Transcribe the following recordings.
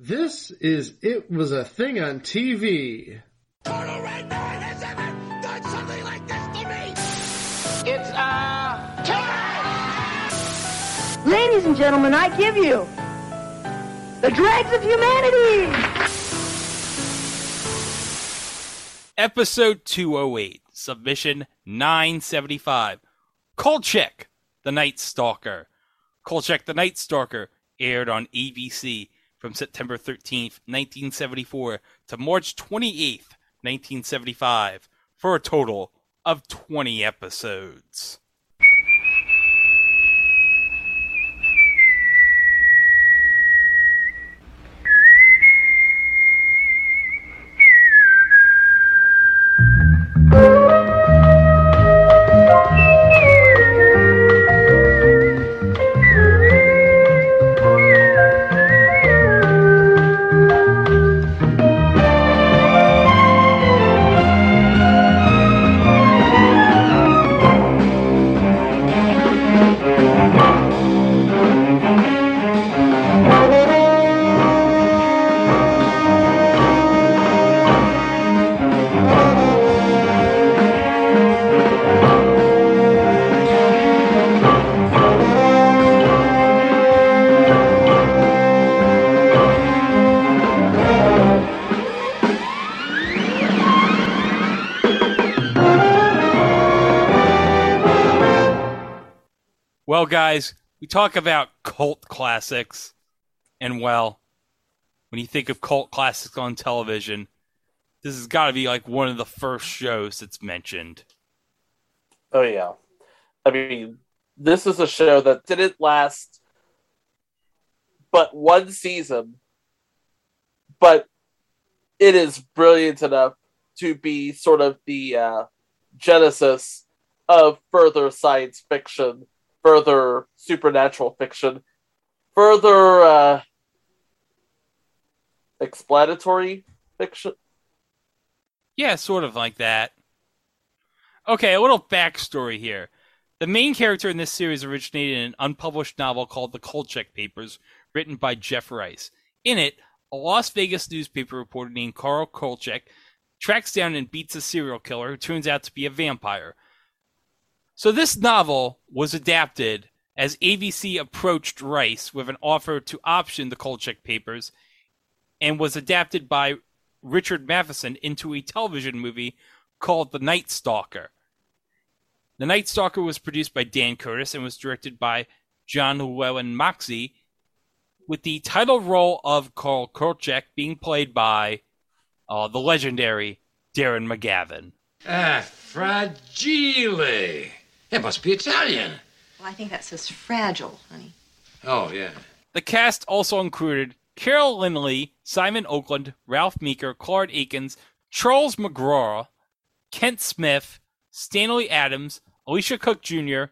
This is It Was a Thing on TV. Total Red Man has ever done something like this to me! It's, uh, time! Ladies and gentlemen, I give you the dregs of humanity! Episode 208, submission 975. Kolchak, the Night Stalker. Kolchak, the Night Stalker aired on ABC from September 13th, 1974 to March 28th, 1975 for a total of 20 episodes. Well, guys, we talk about cult classics, and well, when you think of cult classics on television, this has got to be like one of the first shows that's mentioned. Oh yeah, I mean, this is a show that didn't last but one season, but it is brilliant enough to be sort of the uh, genesis of further science fiction, further supernatural fiction, further uh, explanatory fiction. Yeah, sort of like that. Okay, a little backstory here. The main character in this series originated in an unpublished novel called The Kolchak Papers, written by Jeff Rice. In it, a Las Vegas newspaper reporter named Carl Kolchak tracks down and beats a serial killer who turns out to be a vampire. So this novel was adapted as ABC approached Rice with an offer to option the Kolchak Papers and was adapted by Richard Matheson into a television movie called The Night Stalker. The Night Stalker was produced by Dan Curtis and was directed by John Llewellyn Moxey, with the title role of Carl Kolchak being played by uh, the legendary Darren McGavin. Ah, fragile. It must be Italian. Well, I think that says fragile, honey. Oh, yeah. The cast also included Carol Lindley, Simon Oakland, Ralph Meeker, Claude Akins, Charles McGraw, Kent Smith, Stanley Adams, Elisha Cook Jr.,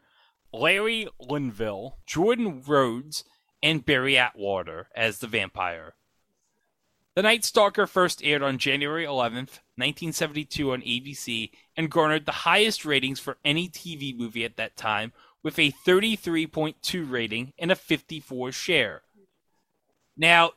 Larry Linville, Jordan Rhodes, and Barry Atwater as the vampire. The Night Stalker first aired on January 11th, 1972 on ABC and garnered the highest ratings for any TV movie at that time with a 33.2 rating and a 54 share. Now,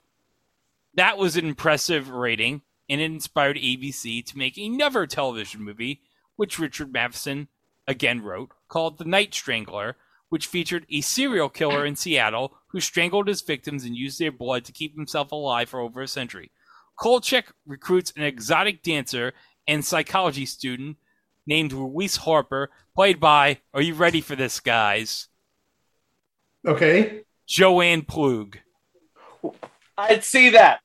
that was an impressive rating and it inspired ABC to make another television movie, which Richard Matheson again wrote, called The Night Strangler, which featured a serial killer in Seattle who strangled his victims and used their blood to keep himself alive for over a century. Kolchak recruits an exotic dancer and psychology student named Louise Harper, played by, are you ready for this, guys? Okay. Jo Ann Pflug. I'd see that.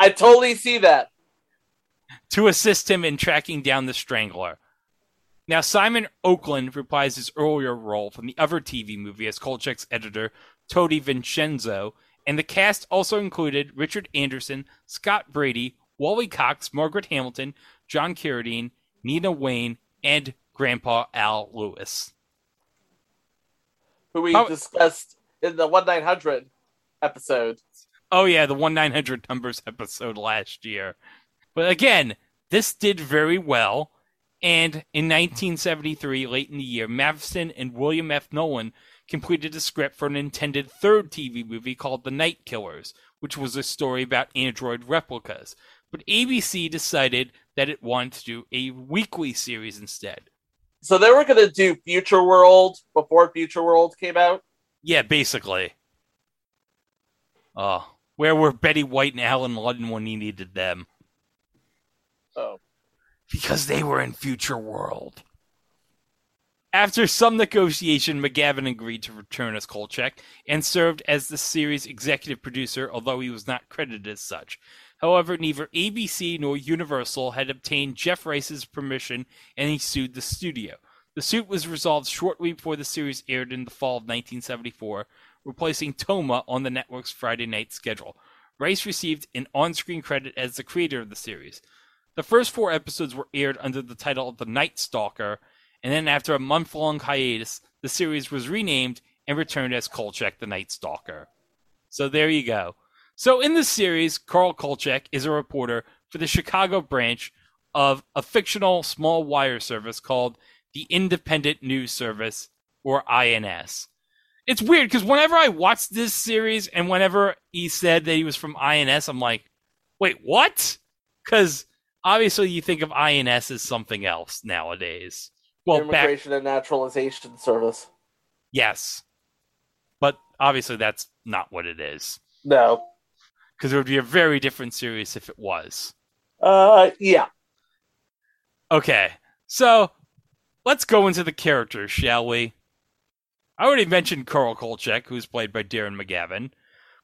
I totally see that. To assist him in tracking down the strangler. Now, Simon Oakland replies his earlier role from the other TV movie as Kolchak's editor, Tony Vincenzo, and the cast also included Richard Anderson, Scott Brady, Wally Cox, Margaret Hamilton, John Carradine, Nina Wayne, and Grandpa Al Lewis. Who we discussed in the 1 900 episode. Oh yeah, the one nine hundred numbers episode last year. But again, this did very well. And in 1973, late in the year, Matheson and William F. Nolan completed a script for an intended third TV movie called The Night Killers, which was a story about android replicas. But ABC decided that it wanted to do a weekly series instead. So they were going to do Future World before Future World came out. Yeah, basically. Uh, where were Betty White and Allen Ludden when he needed them? Oh. Because they were in Future World. After some negotiation, McGavin agreed to return as Kolchak and served as the series' executive producer, although he was not credited as such. However, neither ABC nor Universal had obtained Jeff Rice's permission, and he sued the studio. The suit was resolved shortly before the series aired in the fall of 1974, replacing Toma on the network's Friday night schedule. Rice received an on screen credit as the creator of the series. The first four episodes were aired under the title of The Night Stalker, and then after a month long hiatus, the series was renamed and returned as Kolchak the Night Stalker. So there you go. So in this series, Carl Kolchak is a reporter for the Chicago branch of a fictional small wire service called the Independent News Service, or INS. It's weird because whenever I watched this series and whenever he said that he was from INS, I'm like, wait, what? Because obviously you think of INS as something else nowadays. Well, back Immigration and Naturalization Service. yes, but obviously that's not what it is No. because it would be a very different series if it was. Uh, yeah. Okay, so let's go into the characters, shall we? I already mentioned Carl Kolchak, who's played by Darren McGavin.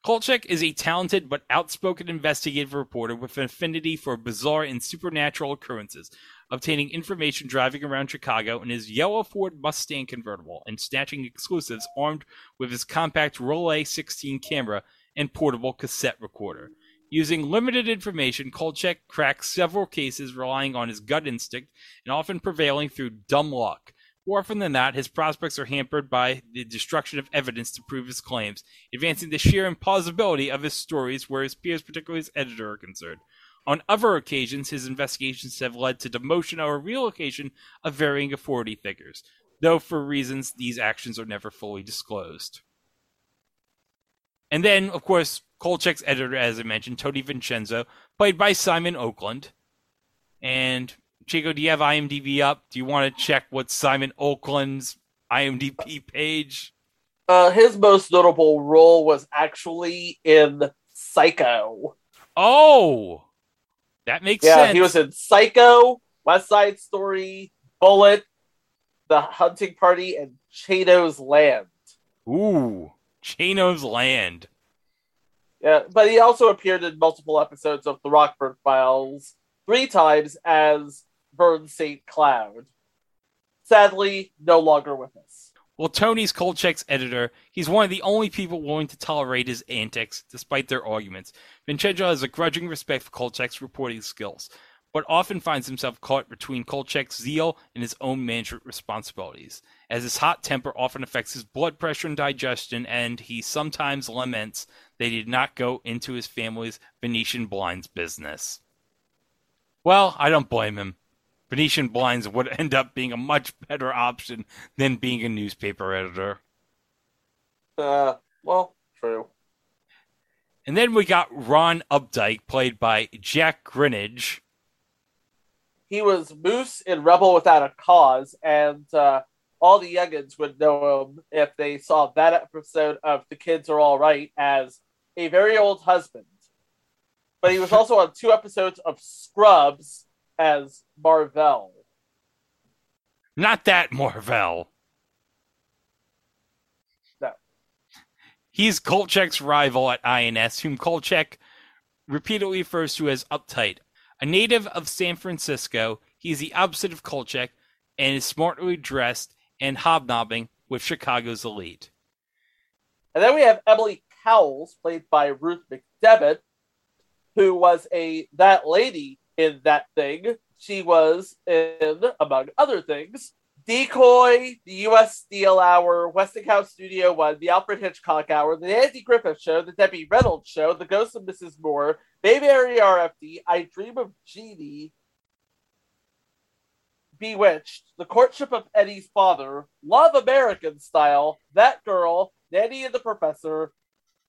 Kolchak is a talented but outspoken investigative reporter with an affinity for bizarre and supernatural occurrences, obtaining information driving around Chicago in his yellow Ford Mustang convertible and snatching exclusives armed with his compact Rollei 16 camera and portable cassette recorder. Using limited information, Kolchak cracks several cases relying on his gut instinct and often prevailing through dumb luck. More often than not, his prospects are hampered by the destruction of evidence to prove his claims, advancing the sheer implausibility of his stories where his peers, particularly his editor, are concerned. On other occasions, his investigations have led to demotion or relocation of varying authority figures, though for reasons these actions are never fully disclosed. And then, of course, Kolchak's editor, as I mentioned, Tony Vincenzo, played by Simon Oakland. And Chico, do you have IMDb up? Do you want to check what Simon Oakland's IMDb page? Uh, his most notable role was actually in Psycho. Oh, that makes Yeah, sense. he was in Psycho, West Side Story, Bullitt, The Hunting Party, and Chato's Land. Ooh, Chato's Land. Yeah, but he also appeared in multiple episodes of The Rockford Files, three times as Vern St. Cloud. Sadly, no longer with us. Well, Tony's Kolchak's editor. He's one of the only people willing to tolerate his antics, despite their arguments. Vincenzo has a grudging respect for Kolchak's reporting skills, but often finds himself caught between Kolchak's zeal and his own management responsibilities, as his hot temper often affects his blood pressure and digestion, and he sometimes laments that he did not go into his family's Venetian blinds business. Well, I don't blame him. Venetian blinds would end up being a much better option than being a newspaper editor. Uh, well, true. And then we got Ron Updike, played by Jack Grinnage. He was Moose in Rebel Without a Cause, and uh, all the youngins would know him if they saw that episode of The Kids Are All Right as a very old husband. But he was also on two episodes of Scrubs as Marvell. Not that Marvell. No. He's Kolchak's rival at INS, whom Kolchak repeatedly refers to as uptight. A native of San Francisco, he is the opposite of Kolchak and is smartly dressed and hobnobbing with Chicago's elite. And then we have Emily Cowles, played by Ruth McDevitt, who was a that lady in that thing. She was in, among other things, Decoy, the U.S. Steel Hour, Westinghouse Studio One, the Alfred Hitchcock Hour, the Andy Griffith Show, the Debbie Reynolds Show, the Ghost of Mrs. Muir, Mayberry RFD, I Dream of Jeannie, Bewitched, The Courtship of Eddie's Father, Love American Style, That Girl, Nanny and the Professor,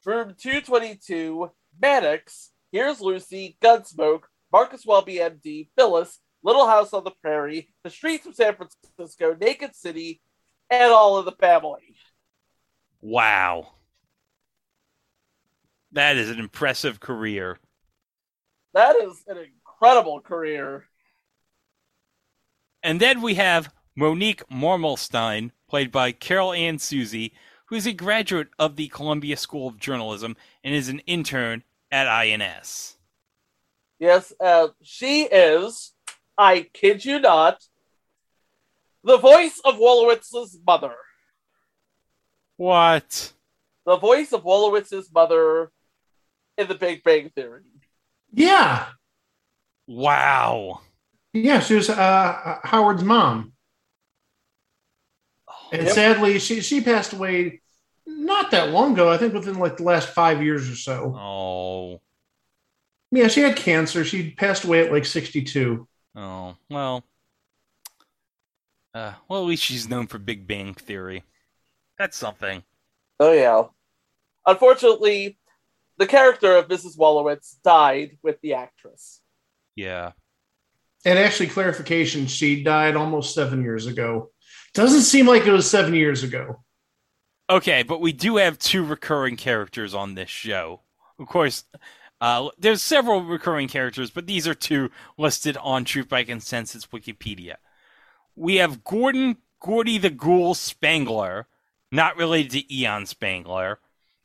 Room 222, Mannix, Here's Lucy, Gunsmoke, Marcus Welby, MD, Phyllis, Little House on the Prairie, The Streets of San Francisco, Naked City, and All of the Family. Wow. That is an impressive career. That is an incredible career. And then we have Monique Marmelstein, played by Carol Ann Susi, who is a graduate of the Columbia School of Journalism and is an intern at INS. Yes, uh, she is, I kid you not, the voice of Wolowitz's mother. What? The voice of Wolowitz's mother in The Big Bang Theory. Yeah. Wow. Yeah, she was uh, Howard's mom. And Yep. sadly, she she passed away not that long ago. I think within like the last five years or so. Oh. Yeah, she had cancer. She passed away at like sixty-two. Oh. Well. Uh, well, at least she's known for Big Bang Theory. That's something. Oh, yeah. Unfortunately, the character of Mrs. Wolowitz died with the actress. Yeah. And actually, clarification: she died almost seven years ago. Doesn't seem like it was seven years ago. Okay, but we do have two recurring characters on this show. Of course, uh, there's several recurring characters, but these are two listed on Truth by Consensus Wikipedia. We have Gordon Gordy the Ghoul Spangler, not related to Eon Spangler,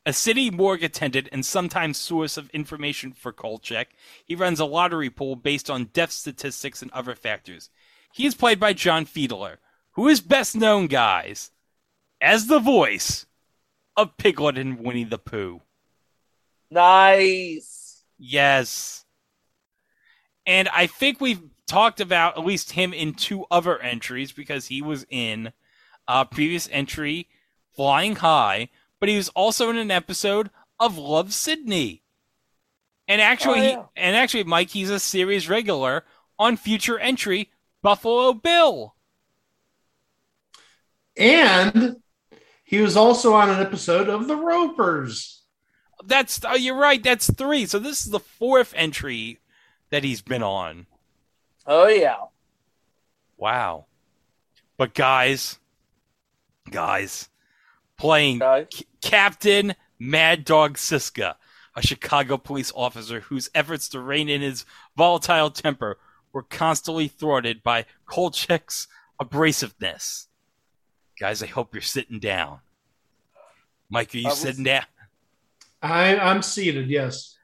a city morgue attendant and sometimes source of information for Kolchak. He runs a lottery pool based on death statistics and other factors. He is played by John Fiedler, who is best known, guys, as the voice of Piglet and Winnie the Pooh. Nice. Yes. And I think we've talked about at least him in two other entries because he was in a previous entry, Flying High, but he was also in an episode of Love Sidney. And actually, Oh, he- and actually, Mike, he's a series regular on future entry Buffalo Bill. And he was also on an episode of The Ropers. That's oh, you're right. That's three. So this is the fourth entry that he's been on. Oh, yeah. Wow. But guys, guys, playing Okay. C- Captain Mad Dog Siska, a Chicago police officer whose efforts to rein in his volatile temper were constantly thwarted by Kolchak's abrasiveness. Guys, I hope you're sitting down. Mike, are you was- sitting down? I, I'm seated, yes.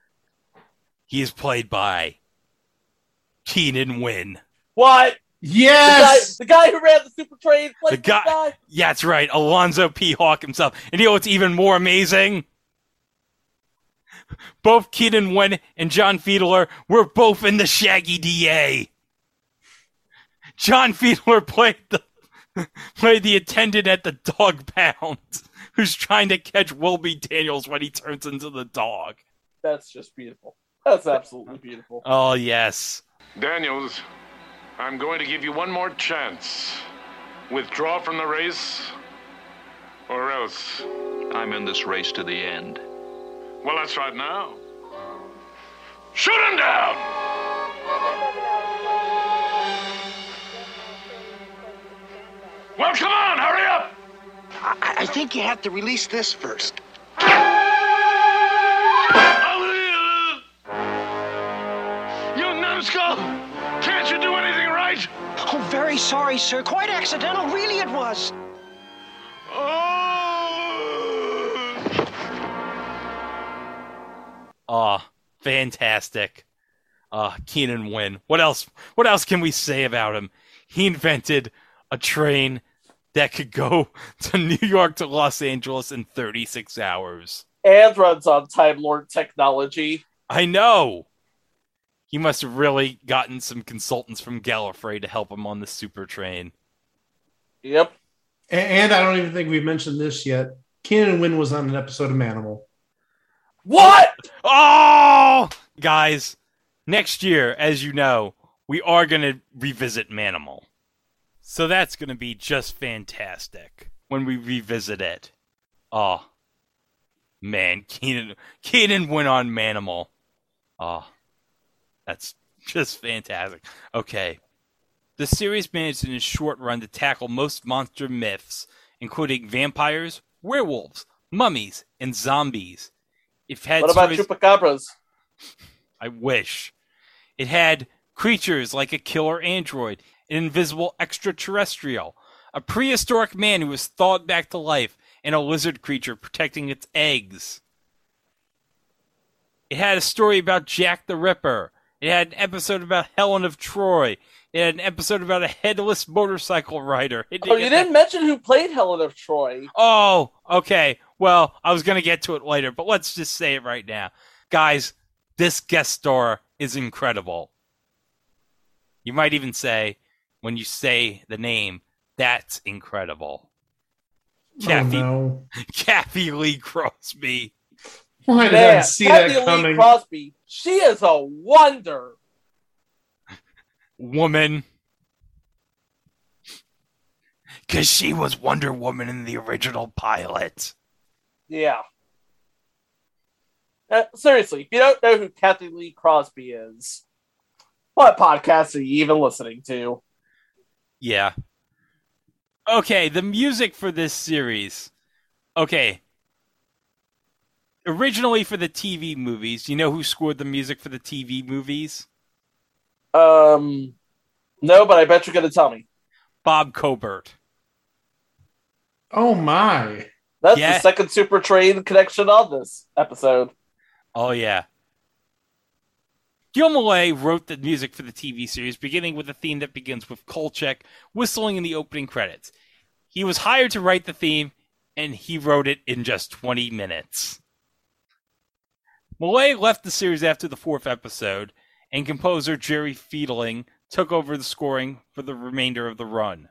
He is played by Keenan Wynn. What? The guy, Yes! the guy who ran the super train played The guy- guy? Yeah, that's right, Alonzo P. Hawk himself. And you know what's even more amazing? Both Keenan Wynn and John Fiedler were both in the Shaggy DA. John Fiedler played the played the attendant at the dog pound who's trying to catch Wilby Daniels when he turns into the dog. That's just beautiful. That's absolutely beautiful. Oh yes. Daniels, I'm going to give you one more chance. Withdraw from the race, or else. I'm in this race to the end. Well, that's right now. Shoot him down! Well, come on, hurry up! I, I think you have to release this first. You numbskull! Can't you do anything right? Oh, very sorry, sir. Quite accidental. Really, it was. Oh! Ah, fantastic. Uh, Keenan Wynn. What else? What else can we say about him? He invented a train that could go to New York to Los Angeles in 36 hours. And runs on Time Lord technology. I know. He must have really gotten some consultants from Gallifrey to help him on the super train. Yep. A- And I don't even think we've mentioned this yet. Keenan Wynn was on an episode of Manimal. What? Oh, guys, next year, as you know, we are going to revisit Manimal. So that's going to be just fantastic when we revisit it. Oh, Man, Keenan Keenan went on Manimal. Oh, that's just fantastic. Okay. The series managed in a short run to tackle most monster myths, including vampires, werewolves, mummies, and zombies. It had What about stories- chupacabras? I wish. It had creatures like a killer android, an invisible extraterrestrial, a prehistoric man who was thawed back to life, and a lizard creature protecting its eggs. It had a story about Jack the Ripper. It had an episode about Helen of Troy. It had an episode about a headless motorcycle rider. Oh, you didn't mention who played Helen of Troy. Oh, okay. Well, I was going to get to it later, but let's just say it right now. Guys, this guest star is incredible. You might even say, when you say the name, that's incredible. Cathy, Oh no! Cathy Lee Crosby. Why did I Man, see Cathy that Lee? Crosby, she is a wonder. Woman. Because she was Wonder Woman in the original pilot. Yeah. Uh, seriously, if you don't know who Cathy Lee Crosby is, what podcast are you even listening to? Yeah. Okay, the music for this series. Okay. Originally for the TV movies, you know who scored the music for the TV movies? Um, no, but I bet you're going to tell me. Bob Cobert. Oh my! That's Yeah. the second Super Train connection on this episode. Oh yeah. Gil Mellé wrote the music for the TV series, beginning with a theme that begins with Kolchak whistling in the opening credits. He was hired to write the theme, and he wrote it in just 20 minutes. Malay left the series after the fourth episode, and composer Jerry Fielding took over the scoring for the remainder of the run.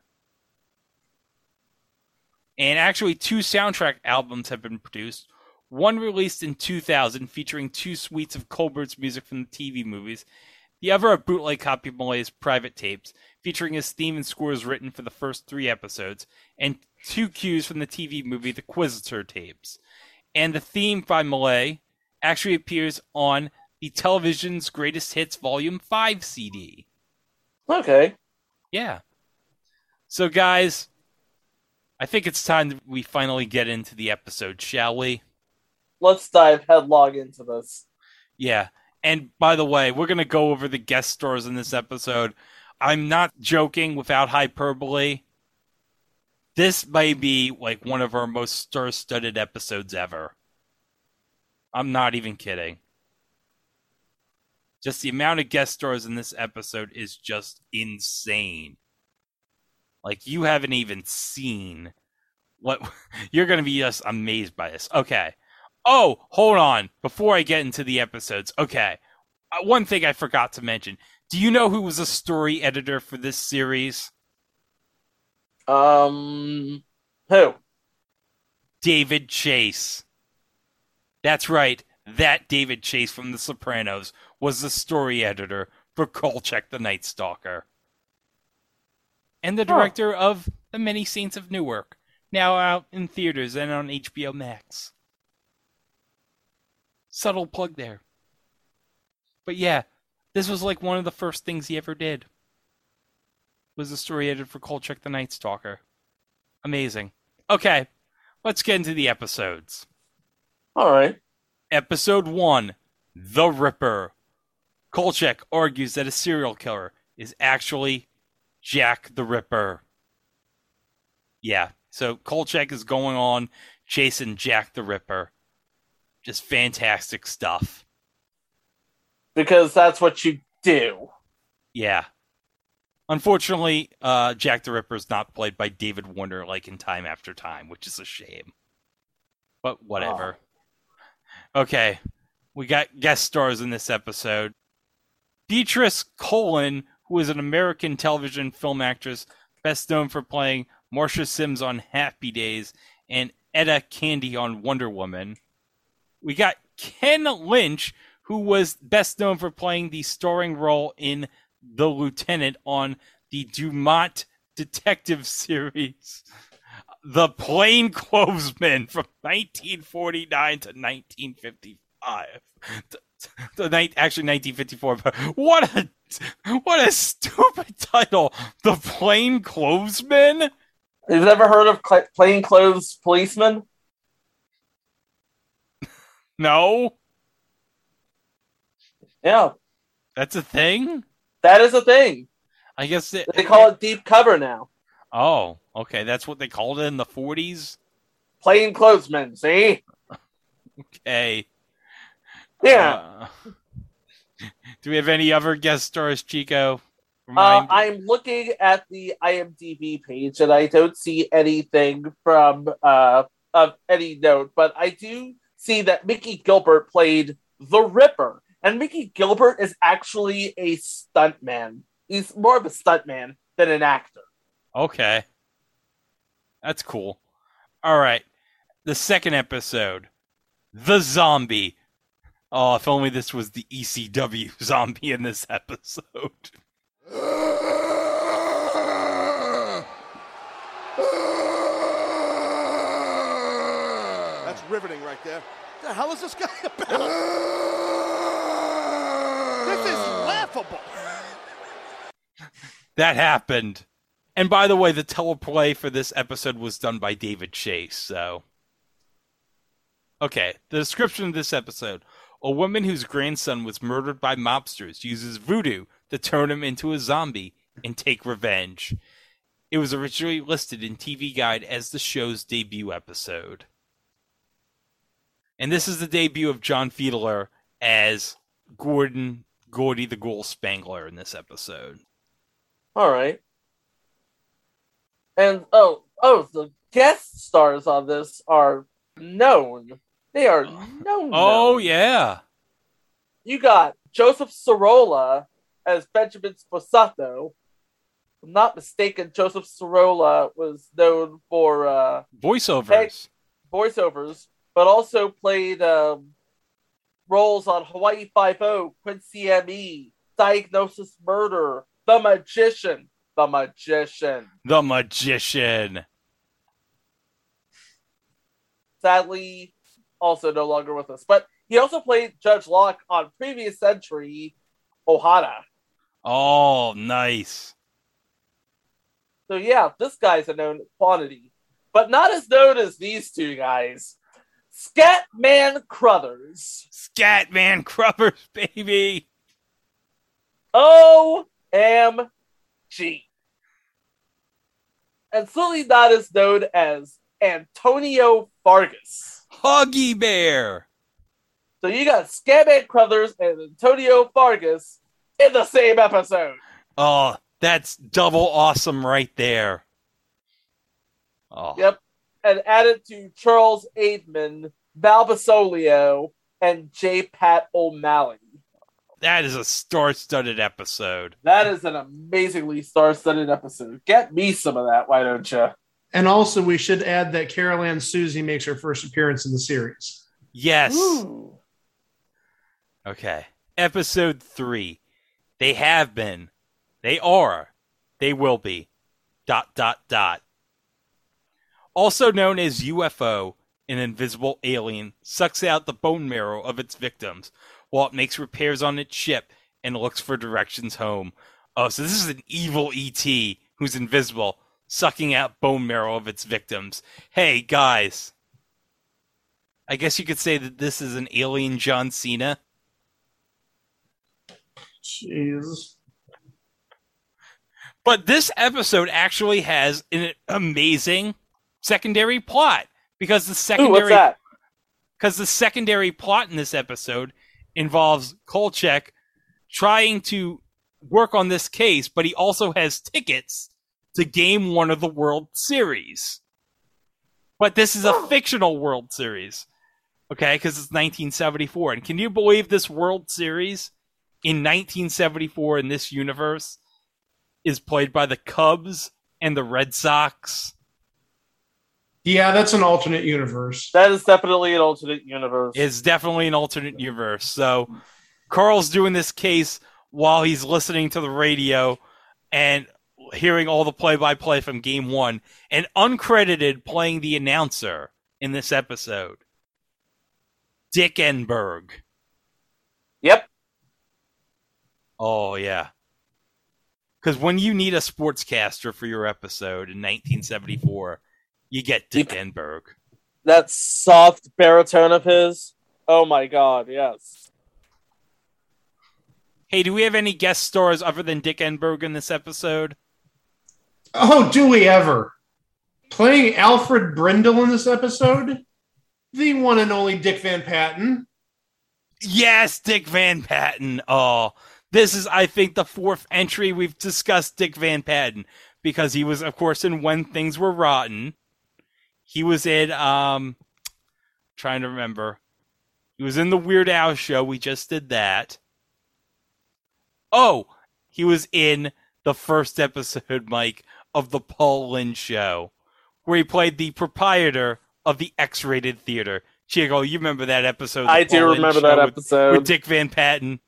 And actually, two soundtrack albums have been produced. One released in 2000, featuring two suites of Cobert's music from the TV movies. The other, a bootleg copy of Mellé's private tapes, featuring his theme and scores written for the first three episodes, and two cues from the TV movie The Quisitor tapes. And the theme by Malay actually appears on the television's Greatest Hits Volume 5 CD. Okay. Yeah. So, guys, I think it's time that we finally get into the episode, shall we? Let's dive headlong into this. Yeah. And by the way, we're going to go over the guest stars in this episode. I'm not joking without hyperbole. This may be like one of our most star studded episodes ever. I'm not even kidding. Just the amount of guest stars in this episode is just insane. Like, you haven't even seen what you're going to be just amazed by this. Okay. Oh, hold on. Before I get into the episodes, okay. Uh, one thing I forgot to mention. Do you know who was a story editor for this series? Um, who? David Chase. That's right. That David Chase from The Sopranos was the story editor for Kolchak the Night Stalker. And the director of The Many Saints of Newark, now out in theaters and on HBO Max. Subtle plug there. But yeah, this was like one of the first things he ever did. Was the story editor for Kolchak the Night Stalker. Amazing. Okay, let's get into the episodes. All right. Episode 1 The Ripper. Kolchak argues that a serial killer is actually Jack the Ripper. Yeah, so Kolchak is going on chasing Jack the Ripper. Just fantastic stuff. Because that's what you do. Yeah. Unfortunately, uh, Jack the Ripper is not played by David Warner like in Time After Time, which is a shame. But whatever. Okay, we got guest stars in this episode. Beatrice Colen, who is an American television film actress, best known for playing Marcia Sims on Happy Days and Etta Candy on Wonder Woman. We got Ken Lynch, who was best known for playing the starring role in The Lieutenant on the Dumont Detective series. The Plainclothesman from 1949 to 1955. The, night, actually 1954. But what a what a stupid title. The Plainclothesman. You've never heard of cl- plainclothes policeman? No, Yeah, that's a thing. that is a thing. I guess it, They call it deep cover now. Oh, okay. That's what they called it in the 40s. Plainclothesman, see? Okay. Yeah. Uh, do we have any other guest stars, Chico? Uh, I'm looking at the IMDb page and I don't see anything from uh, of any note, but I do see that Mickey Gilbert played the Ripper, and Mickey Gilbert is actually a stuntman. He's more of a stuntman than an actor. Okay. That's cool. All right. The second episode The Zombie. Oh, if only this was the ECW zombie in this episode. riveting right there. The hell is this guy about? this is laughable. That happened. And by the way, the teleplay for this episode was done by David Chase, so. Okay, the description of this episode. A woman whose grandson was murdered by mobsters uses voodoo to turn him into a zombie and take revenge. It was originally listed in TV Guide as the show's debut episode. And this is the debut of John Fiedler as Gordon Gordy the Ghoul Spangler in this episode. All right. And oh, oh, the guest stars on this are known. They are known. Oh known. yeah. You got Joseph Sirola as Benjamin Sposato. If I'm not mistaken, Joseph Sirola was known for uh, Voiceovers. voiceovers, but also played um, roles on Hawaii Five O, Quincy M.E., Diagnosis Murder, The Magician, The Magician. The magician. Sadly, also no longer with us. But he also played Judge Locke on Previous Century Ohana. Oh, nice. So yeah, this guy's a known quantity, but not as known as these two guys. Scatman Crothers. Scatman Crothers, baby. O-M-G. And certainly not as known as Antonio Vargas. Huggy Bear. So you got Scatman Crothers and Antonio Vargas in the same episode. Oh, that's double awesome right there. Oh, Yep. And added to Charles Aidman, Val Bisoglio, and J. Pat O'Malley. that is a star-studded episode. That is an amazingly star-studded episode. Get me some of that, why don't you? And also, we should add that Carol Ann Susi makes her first appearance in the series. Yes. Ooh. Okay. Episode three. They have been. They are. They will be. Dot dot dot. Also known as UFO, an invisible alien sucks out the bone marrow of its victims while it makes repairs on its ship and looks for directions home. Oh, so this is an evil ET who's invisible, sucking out bone marrow of its victims. Hey, guys. I guess you could say that this is an alien John Cena. Jeez. But this episode actually has an amazing secondary plot because the secondary because the secondary plot in this episode involves Kolchak trying to work on this case, but he also has tickets to game one of the World Series. But this is a fictional World Series, okay? Because it's 1974, and can you believe this World Series in 1974 in this universe is played by the Cubs and the Red Sox? Yeah, that's an alternate universe. That is definitely an alternate universe. It's definitely an alternate universe. So Carl's doing this case while he's listening to the radio, and hearing all the play-by-play from Game One, and uncredited playing the announcer in this episode, Dick Enberg. Yep. Oh yeah. Because when you need a sportscaster for your episode in 1974, you get Dick Enberg. That soft baritone of his. Oh my god, yes. Hey, do we have any guest stars other than Dick Enberg in this episode? Oh, do we ever? Playing Alfred Brindle in this episode? The one and only Dick Van Patten. Yes, Dick Van Patten. Oh, this is, I think, the fourth entry we've discussed Dick Van Patten because he was, of course, in When Things Were Rotten. He was in, um, trying to remember. He was in the Weird Al show. We just did that. Oh, he was in the first episode, Mike, of the Paul Lynde show, where he played the proprietor of the X-rated theater. Chico, you remember that episode? I do Paul remember that with- episode. with Dick Van Patten.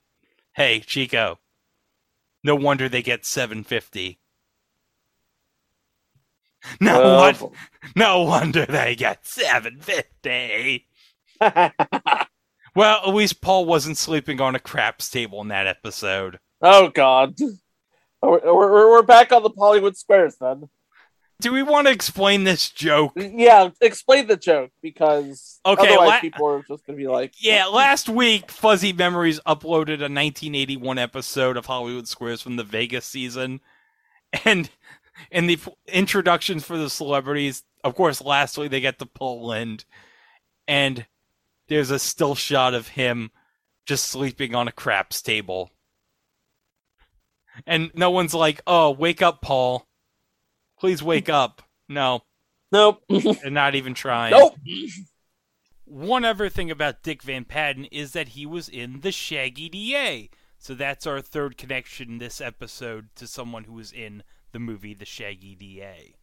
Hey, Chico. No wonder they get 750. No, Oh, won- no wonder they get 750. well, at least Paul wasn't sleeping on a craps table in that episode. oh god. We're, we're, we're back on the Hollywood Squares then. Do we want to explain this joke? Yeah, explain the joke because Okay, otherwise la- people are just gonna be like, Yeah, last week Fuzzy Memories uploaded a 1981 episode of Hollywood Squares from the Vegas season, and in the introductions for the celebrities, of course, lastly they get to Paul Lynde, and there's a still shot of him just sleeping on a craps table, and no one's like, "Oh, wake up, Paul! Please wake up!" No, nope, they're not even trying. nope. One other thing about Dick Van Patten is that he was in the Shaggy DA. So that's our third connection this episode to someone who was in the movie The Shaggy DA.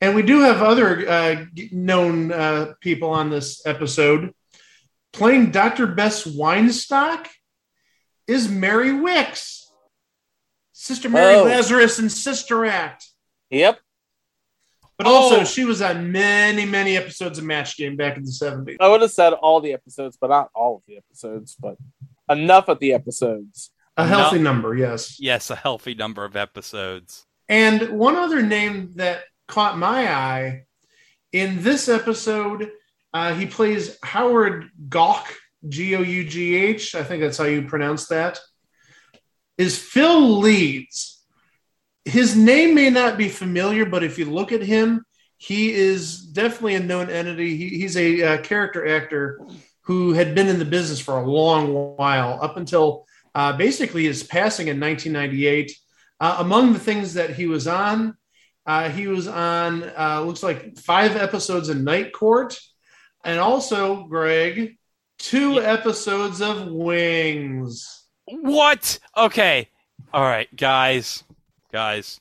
And we do have other uh, known uh, people on this episode. Playing Dr. Bess Weinstock is Mary Wickes, Sister Mary Oh. Lazarus and Sister Act. Yep. But also, Oh. she was on many, many episodes of Match Game back in the 70s. I would have said all the episodes, but not all of the episodes, but enough of the episodes. A healthy No. number, yes. Yes, a healthy number of episodes. And one other name that caught my eye in this episode, uh, he plays Howard Gough, G O U G H. I think that's how you pronounce that. Is Phil Leeds. His name may not be familiar, but if you look at him, he is definitely a known entity. He, he's a uh, character actor who had been in the business for a long while, up until uh, basically his passing in 1998. Uh, among the things that he was on, uh, he was on uh, looks like five episodes of Night Court, and also Greg, two episodes of Wings. What? Okay. All right, guys. Guys.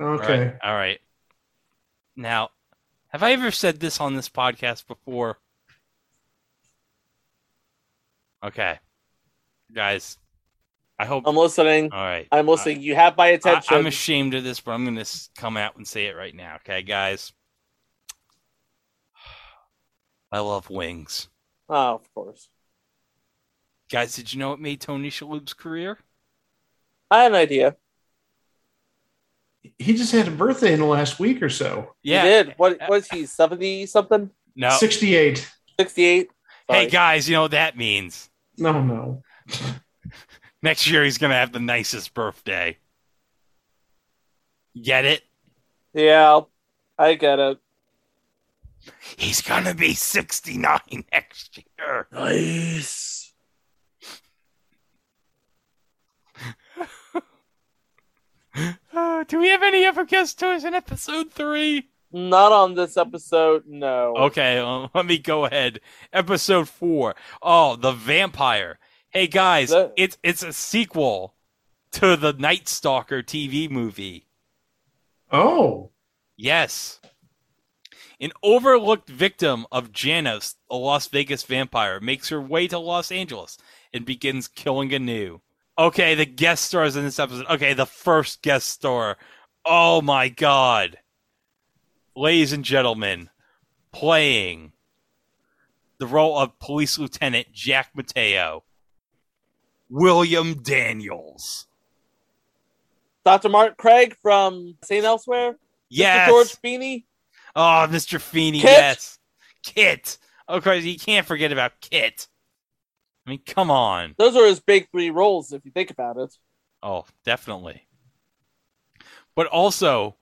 Okay, right. All right. Now, have I ever said this on this podcast before? Okay. Guys, I hope. I'm listening. all right. I'm listening. You have my attention. I'm ashamed of this, but I'm going to come out and say it right now. Okay, guys. I love wings. oh, of course. Guys, did you know it made Tony Shalhoub's career? I had an idea. he just had a birthday in the last week or so. Yeah. He did. What uh, was he? Seventy something? No. Sixty-eight. Sixty-eight? Hey, guys, you know what that means? No, no. Next year he's going to have the nicest birthday. Get it? Yeah, I get it. He's going to be 69 next year. Nice. Uh, do we have any other guest stars in episode three? Not on this episode. No. Okay, well, let me go ahead. Episode four. Oh, the vampire. Hey guys, That- it's it's a sequel to the Night Stalker TV movie. Oh, Yes. An overlooked victim of Janos, a Las Vegas vampire, makes her way to Los Angeles and begins killing anew. Okay, the guest stars in this episode. Okay, the first guest star Oh my god. Ladies and gentlemen, playing the role of Police Lieutenant Jack Mateo, William Daniels. Dr. Mark Craig from St. Elsewhere. Yes. Mr. George Feeney. Oh, Mr. Feeney, Kit. yes. Kit. Oh, of course, you can't forget about Kit. I mean, come on. Those are his big three roles, if you think about it. Oh, definitely. But also,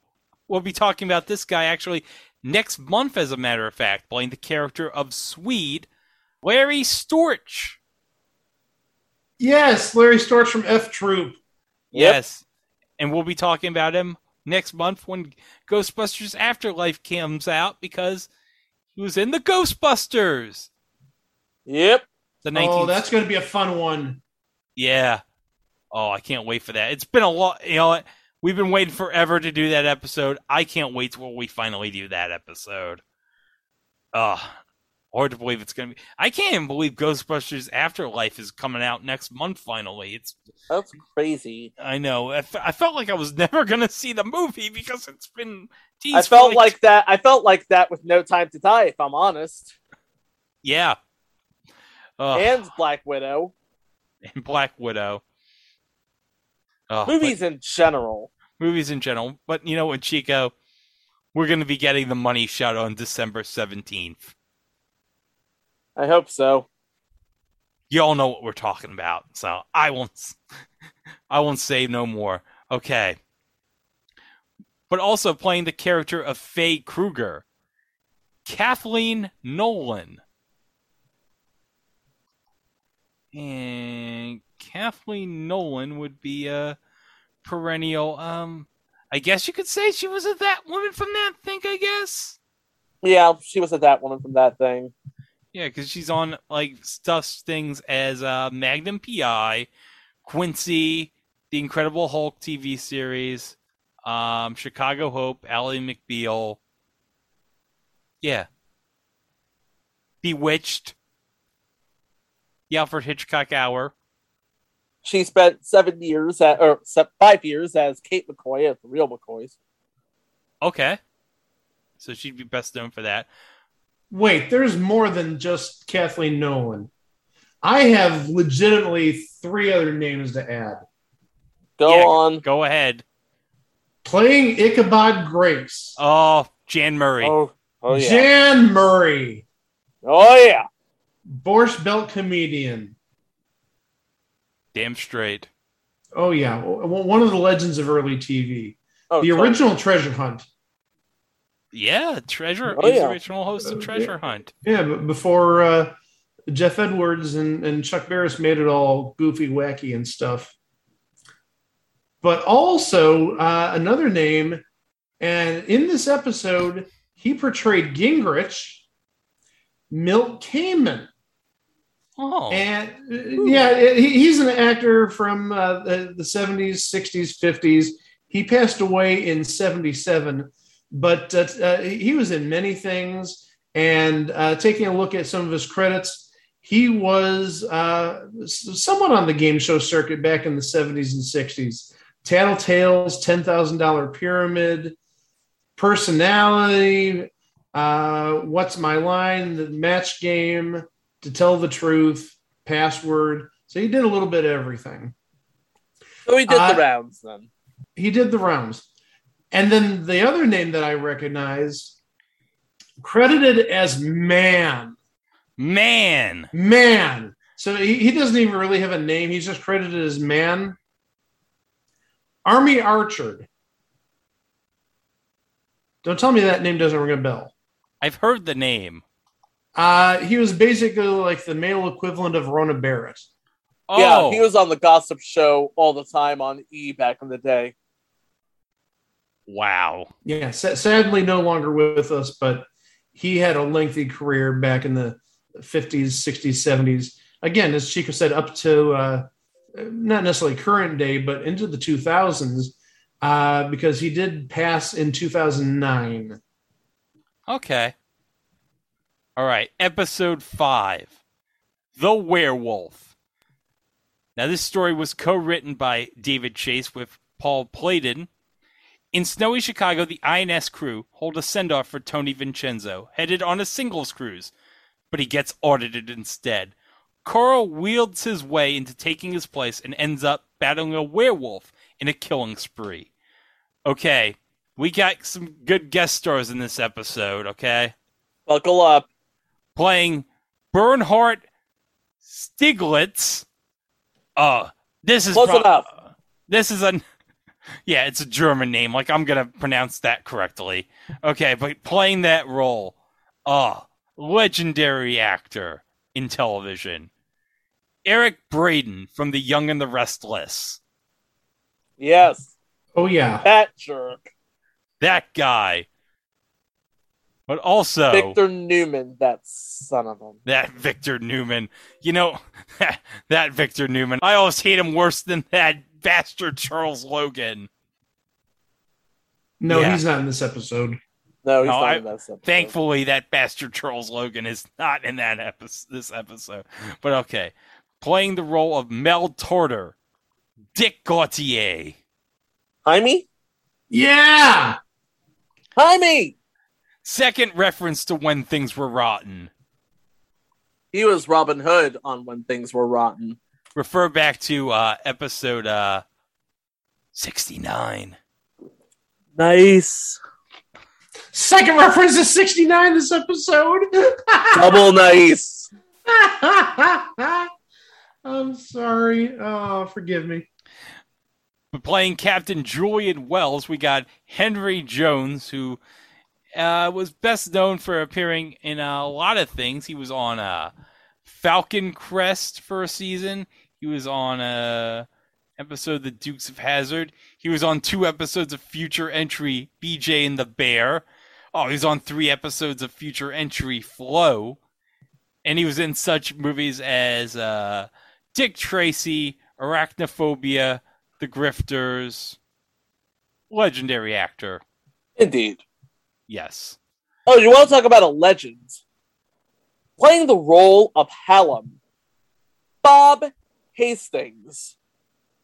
we'll be talking about this guy actually next month, as a matter of fact, playing the character of Swede, Larry Storch. Yes, Larry Storch from F Troop. Yes. And we'll be talking about him next month when Ghostbusters Afterlife comes out because he was in the Ghostbusters. Yep. The 19- 19- oh, that's going to be a fun one. Yeah. Oh, I can't wait for that. It's been a lot. You know? We've been waiting forever to do that episode. I can't wait till we finally do that episode. Ugh. Hard to believe it's going to be. I can't even believe Ghostbusters Afterlife is coming out next month finally. It's That's crazy. I know. I, f- I felt like I was never going to see the movie because it's been teased. I felt like that. I felt like that with No Time to Die, if I'm honest. Yeah. And Black Widow. and Black Widow. Ugh, but- Movies in general. movies in general. But you know what, Chico? We're going to be getting the money shot on December 17th. I hope so. You all know what we're talking about, so I won't I won't say no more. Okay. But also playing the character of Faye Kruger, Kathleen Nolan. And Kathleen Nolan would be a perennial um I guess you could say she was a that woman from that thing, I guess. Yeah, she was a that woman from that thing. Yeah, because she's on like stuff things as uh, Magnum PI, Quincy, The Incredible Hulk TV series, um, Chicago Hope, Ally McBeal. Yeah. Bewitched. The Alfred Hitchcock Hour. She spent seven years at, or five years as Kate McCoy at the real McCoys. Okay. So she'd be best known for that. Wait, there's more than just Kathleen Nolan. I have legitimately three other names to add. Go Yeah, on. Go ahead. Playing Ichabod Grace, Oh, Jan Murray. Oh, oh yeah. Jan Murray, oh yeah. Borscht Belt comedian. Damn straight. Oh yeah, one of the legends of early TV. Oh, the totally. original Treasure Hunt. Yeah, Treasure. Oh, he's yeah. the original host of Treasure Hunt. Yeah, but before uh, Geoff Edwards and, and Chuck Barris made it all goofy, wacky, and stuff. But also uh, another name, and in this episode, he portrayed Gingrich, Milt Kamen. Oh. And uh, yeah, he, he's an actor from uh, the, the 70s, 60s, 50s. He passed away in 77, but uh, uh, he was in many things. And uh, taking a look at some of his credits, he was uh, somewhat on the game show circuit back in the 70s and 60s. Tattletales, $10,000 Pyramid, Personality, uh, What's My Line, The Match Game, To Tell the Truth, Password. So he did a little bit of everything. So he did Uh, the rounds then. He did the rounds. And then the other name that I recognize, credited as Man. Man. Man. So he, he doesn't even really have a name. He's just credited as Man. Army Archerd. Don't tell me that name doesn't ring a bell. I've heard the name. Uh, he was basically like the male equivalent of Rona Barrett. Oh, Yeah, he was on the gossip show all the time on E back in the day. Wow. Yeah, sadly no longer with us, but he had a lengthy career back in the 50s, 60s, 70s. Again, as Chico said, up to uh, not necessarily current day, but into the 2000s, uh, because he did pass in 2009. Okay. All right. Episode five The Werewolf. Now, this story was co written by David Chase with Paul Playdon. In snowy Chicago, the INS crew hold a send off for Tony Vincenzo, headed on a singles cruise, but he gets audited instead. Carl wields his way into taking his place and ends up battling a werewolf in a killing spree. Okay, we got some good guest stars in this episode, okay? Buckle up. Playing Bernhard Stiglitz. Uh, this is Close prob- enough. This is a yeah, it's a German name. Like I'm gonna pronounce that correctly. Okay, but playing that role, uh, legendary actor in television, Eric Braeden from The Young and the Restless. Yes, Oh yeah. that jerk. That guy. But also Victor Newman, that son of a. that Victor Newman. You know, that Victor Newman. I always hate him worse than that bastard Charles Logan. No, Yeah. he's not in this episode. No, he's No, not I- in that episode. Thankfully, that bastard Charles Logan is not in that episode, this episode. But okay, playing the role of Mel Torter, Dick Gautier. Hymie? Yeah. Hymie! Second reference to when things were rotten. He was Robin Hood on When Things Were Rotten. Refer back to uh, episode uh, sixty-nine. Nice. Second reference to 69 this episode. Double nice. I'm sorry. Oh, forgive me. But playing Captain Julian Wells, we got Henry Jones, who uh, was best known for appearing in a lot of things. He was on uh, Falcon Crest for a season. He was on a episode of The Dukes of Hazzard. He was on two episodes of Future Entry BJ and the Bear. Oh, he was on three episodes of Future Entry Flo. And he was in such movies as uh, Dick Tracy, Arachnophobia, The Grifters. Legendary actor. Indeed. Yes. Oh, you want to talk about a legend? Playing the role of Hallam, Bob Hastings.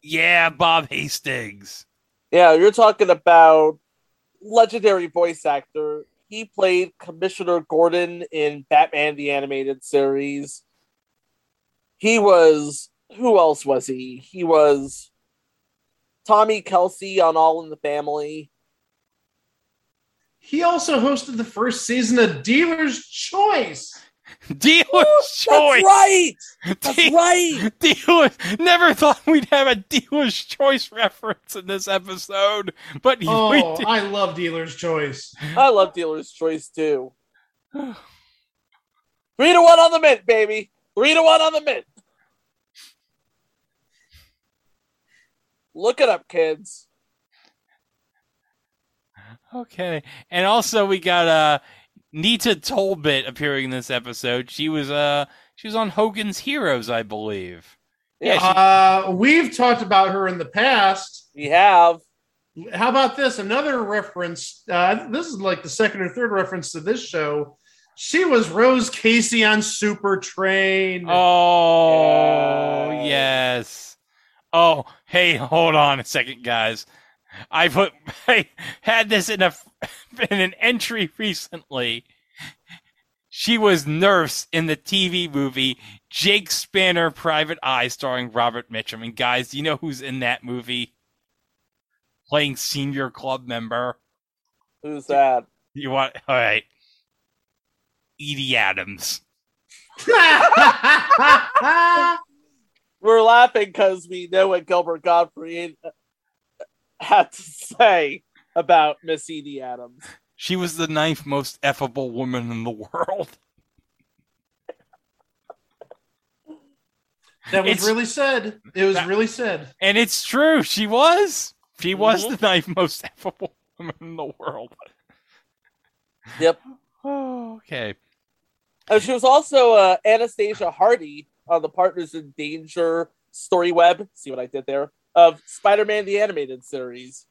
Yeah, Bob Hastings. Yeah, you're talking about legendary voice actor. He played Commissioner Gordon in Batman the Animated Series. He was who else was he? He was Tommy Kelsey on All in the Family. He also hosted the first season of Dealer's Choice. Dealer's That's choice. That's right. That's De- right. Dealer's never thought we'd have a dealer's choice reference in this episode, but we Oh. I love Dealer's Choice. I love Dealer's Choice too. Three to one on the mint, baby. Three to one on the mint. Look it up, kids. Okay, and also we got uh Nita Talbot appearing in this episode. She was uh she was on Hogan's Heroes, I believe. Yeah, she- Uh, we've talked about her in the past. We have. How about this? Another reference. Uh, this is like the second or third reference to this show. She was Rose Casey on Super Train. Oh Yeah. yes. Oh, hey, hold on a second, guys. I put I had this in a in an entry recently. She was nurse in the TV movie Jake Spanner Private Eye starring Robert Mitchum. And guys, do you know who's in that movie? Playing senior club member. Who's that? You want all right. Edie Adams. We're laughing because we know what Gilbert Gottfried had to say about Miss Edie Adams. She was the ninth most effable woman in the world. that was It's- really said. It was That- really said. And it's true. She was. She was Mhm. the ninth most affable woman in the world. Yep. Oh, okay. And she was also uh, Anastasia Hardy on the Partners in Danger story web. See what I did there? Of Spider Man the Animated Series.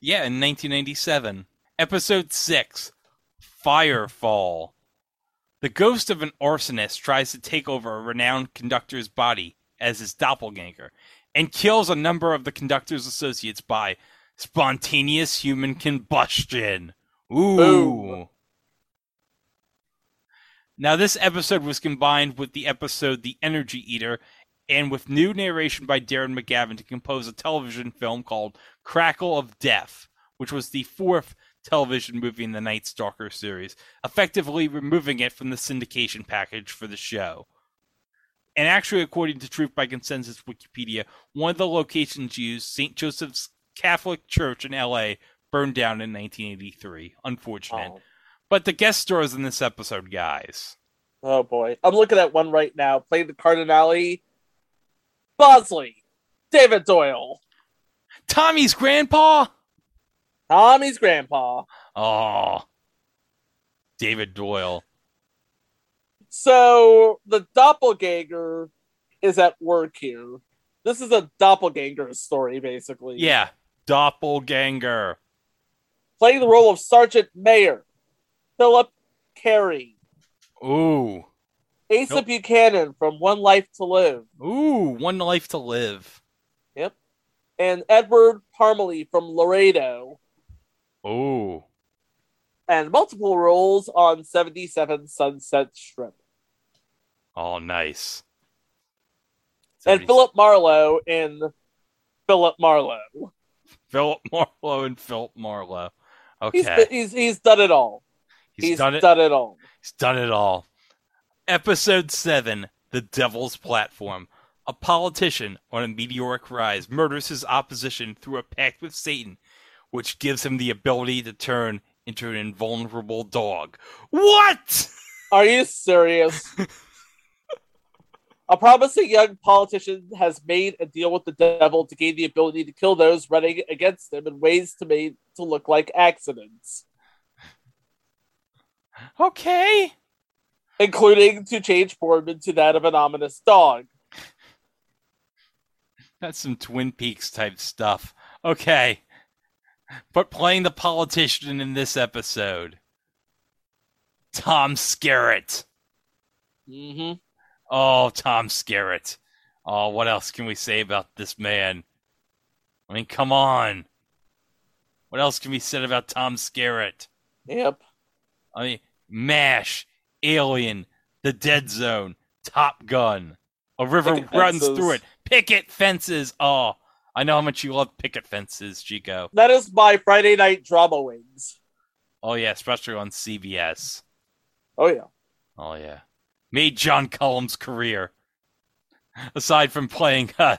Yeah, in 1997. Episode 6 Firefall. The ghost of an arsonist tries to take over a renowned conductor's body as his doppelganger and kills a number of the conductor's associates by Spontaneous human combustion. Ooh. Boom. Now, this episode was combined with the episode The Energy Eater and with new narration by Darren McGavin to compose a television film called Crackle of Death, which was the fourth television movie in the Night Stalker series, effectively removing it from the syndication package for the show. And actually, according to Truth by Consensus Wikipedia, one of the locations used, St. Joseph's Catholic Church in LA, burned down in 1983. Unfortunate. Oh. But the guest stars in this episode, guys. Oh boy. I'm looking at one right now. Playing the Cardinale. Bosley. David Doyle. Tommy's grandpa? Tommy's grandpa. Oh. David Doyle. So the doppelganger is at work here. This is a doppelganger story, basically. Yeah. Doppelganger. Playing the role of Sergeant Mayor, Philip Carey, Ooh. Asa Nope. Buchanan from One Life to Live, Ooh. One life to live. Yep. And Edward Parmalee from Laredo, Ooh. and multiple roles on 77 Sunset Strip. Oh, nice. And Philip Marlowe in Philip Marlowe. Philip Marlowe and Philip Marlowe. He's, Okay. he's he's done it all. He's, done it. all. He's done it all. Episode 7 The Devil's Platform. A politician on a meteoric rise murders his opposition through a pact with Satan, which gives him the ability to turn into an invulnerable dog. What? Are you serious? a promising young politician has made a deal with the devil to gain the ability to kill those running against him in ways to make to look like accidents, Okay. Including to change form into that of an ominous dog. That's some Twin Peaks type stuff. Okay. But playing the politician in this episode, Tom Skerritt. Mm-hmm. Oh, Tom Skerritt. Oh, what else can we say about this man? I mean, come on. What else can be said about Tom Skerritt? Yep. I mean, MASH, Alien, The Dead Zone, Top Gun. A river Picket runs fences. through it. Picket fences. Oh, I know how much you love picket fences, Chico. That is my Friday night drama wings. Oh, yeah, especially on CBS. Oh yeah. Oh, yeah. Made John Cullum's career. Aside from playing uh,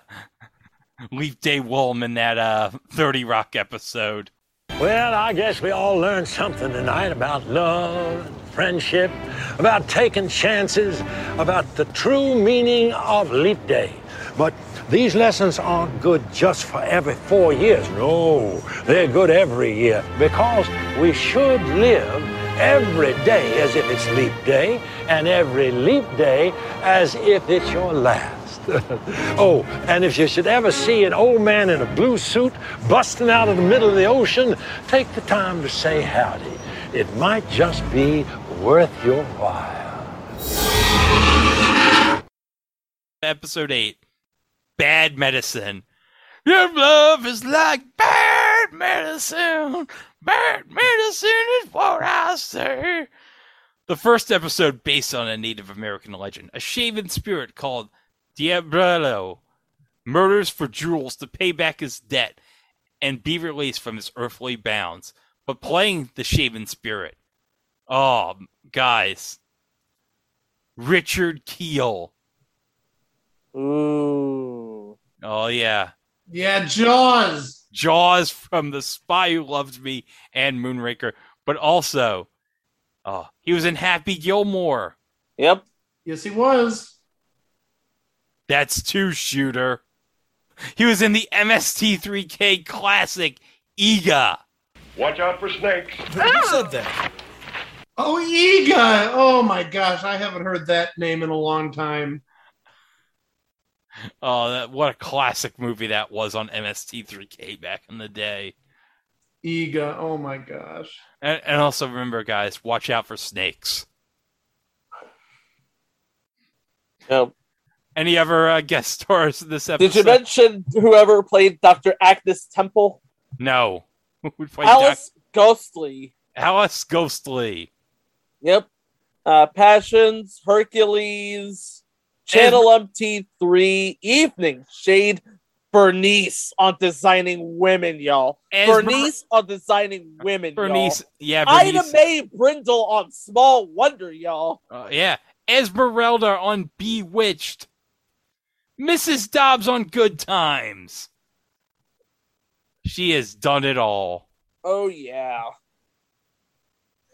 Leap Day William in that uh, 30 Rock episode. Well, I guess we all learned something tonight about love, and friendship, about taking chances, about the true meaning of leap day. But these lessons aren't good just for every four years. No, they're good every year because we should live every day as if it's leap day and every leap day as if it's your last. oh, and if you should ever see an old man in a blue suit busting out of the middle of the ocean, take the time to say howdy. It might just be worth your while. Episode 8 Bad Medicine. Your love is like bad medicine. Bad medicine is what I say. The first episode based on a Native American legend, a shaven spirit called Diablero murders for jewels to pay back his debt and be released from his earthly bounds. But playing the shaven spirit, oh, guys, Richard Kiel. Ooh. Oh yeah, Yeah, Jaws. Jaws from The Spy Who Loved Me and Moonraker, but also, oh, he was in Happy Gilmore. Yep. Yes, he was. That's two shooter. He was in the MST3K classic Eegah. Watch out for snakes. Who said that? Oh, Eegah. Oh my gosh, I haven't heard that name in a long time. Oh, that, what a classic movie that was on MST3K back in the day. Eegah. Oh my gosh. And, and also remember, guys, watch out for snakes. Yep. Any other uh, guest stars in this episode? Did you mention whoever played Dr. Agnes Temple? No. Who played Alice Ghostley. Alice Ghostley. Yep. Uh, Passions, Hercules, Channel MT3, Evening Shade, Bernice on designing women, y'all. Bernice on designing women, Bernice. Y'all. Ida Bernice. Mae Brindle on Small Wonder, y'all. Uh, yeah. Esmeralda on Bewitched. Mrs. Dobbs on Good Times. She has done it all. Oh yeah.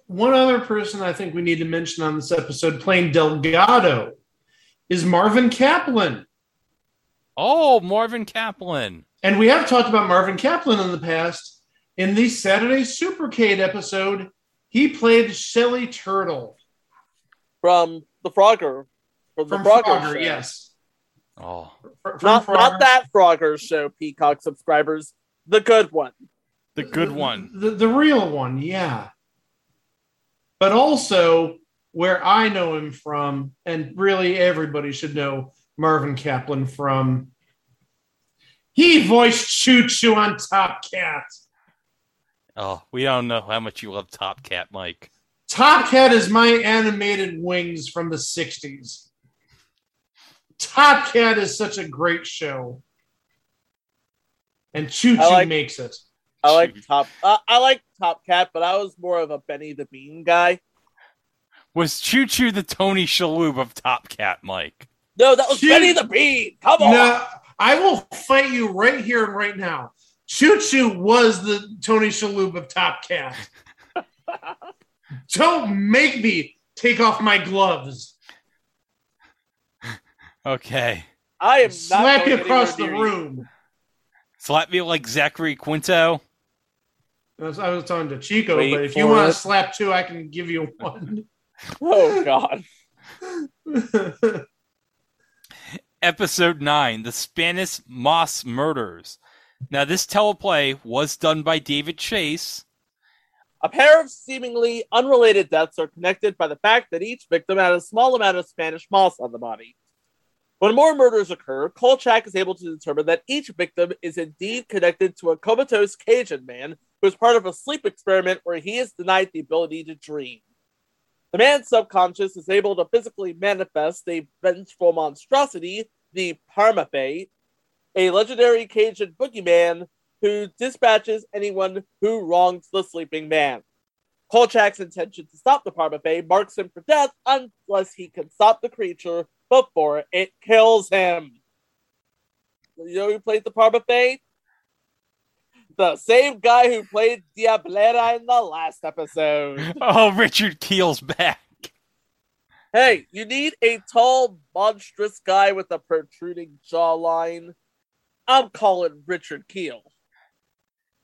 One other person I think we need to mention on this episode playing Delgado is Marvin Kaplan. Oh, Marvin Kaplan. And we have talked about Marvin Kaplan in the past. In the Saturday Supercade episode, he played Shelly Turtle. From the Frogger. From the From Frogger, Frogger, yes. Oh. From Not, Frogger. not that Frogger show, Peacock subscribers. The good one. The good one. The, the real one, yeah. But also, where I know him from, and really everybody should know Marvin Kaplan from, he voiced Choo Choo on Top Cat. Oh, we don't know how much you love Top Cat, Mike. Top Cat is my animated wings from the 60s. Top Cat is such a great show. And Choo Choo like- makes it. I like Top. Uh, I like Top Cat, but I was more of a Benny the Bean guy. Was Choo Choo the Tony Shalhoub of Top Cat, Mike? No, that was Choo- Benny the Bean. Come on. No, I will fight you right here and right now. Choo Choo was the Tony Shalhoub of Top Cat. Don't make me take off my gloves. Okay. I am not Slap you across the anywhere you. room. Slap me like Zachary Quinto. I was, I was talking to Chico, Wait but if you want to slap two, I can give you one. Oh God. Episode 9 The Spanish Moss Murders. Now, this teleplay was done by David Chase. A pair of seemingly unrelated deaths are connected by the fact that each victim had a small amount of Spanish moss on the body. When more murders occur, Kolchak is able to determine that each victim is indeed connected to a comatose Cajun man who is part of a sleep experiment where he is denied the ability to dream. The man's subconscious is able to physically manifest a vengeful monstrosity, the Père Malfait, a legendary Cajun boogeyman who dispatches anyone who wrongs the sleeping man. Kolchak's intention to stop the Père Malfait marks him for death unless he can stop the creature before it kills him. You know who played the Père Malfait? The same guy who played Diablero in the last episode. Oh, Richard Kiel's back. Hey, you need a tall, monstrous guy with a protruding jawline. I'm calling Richard Kiel.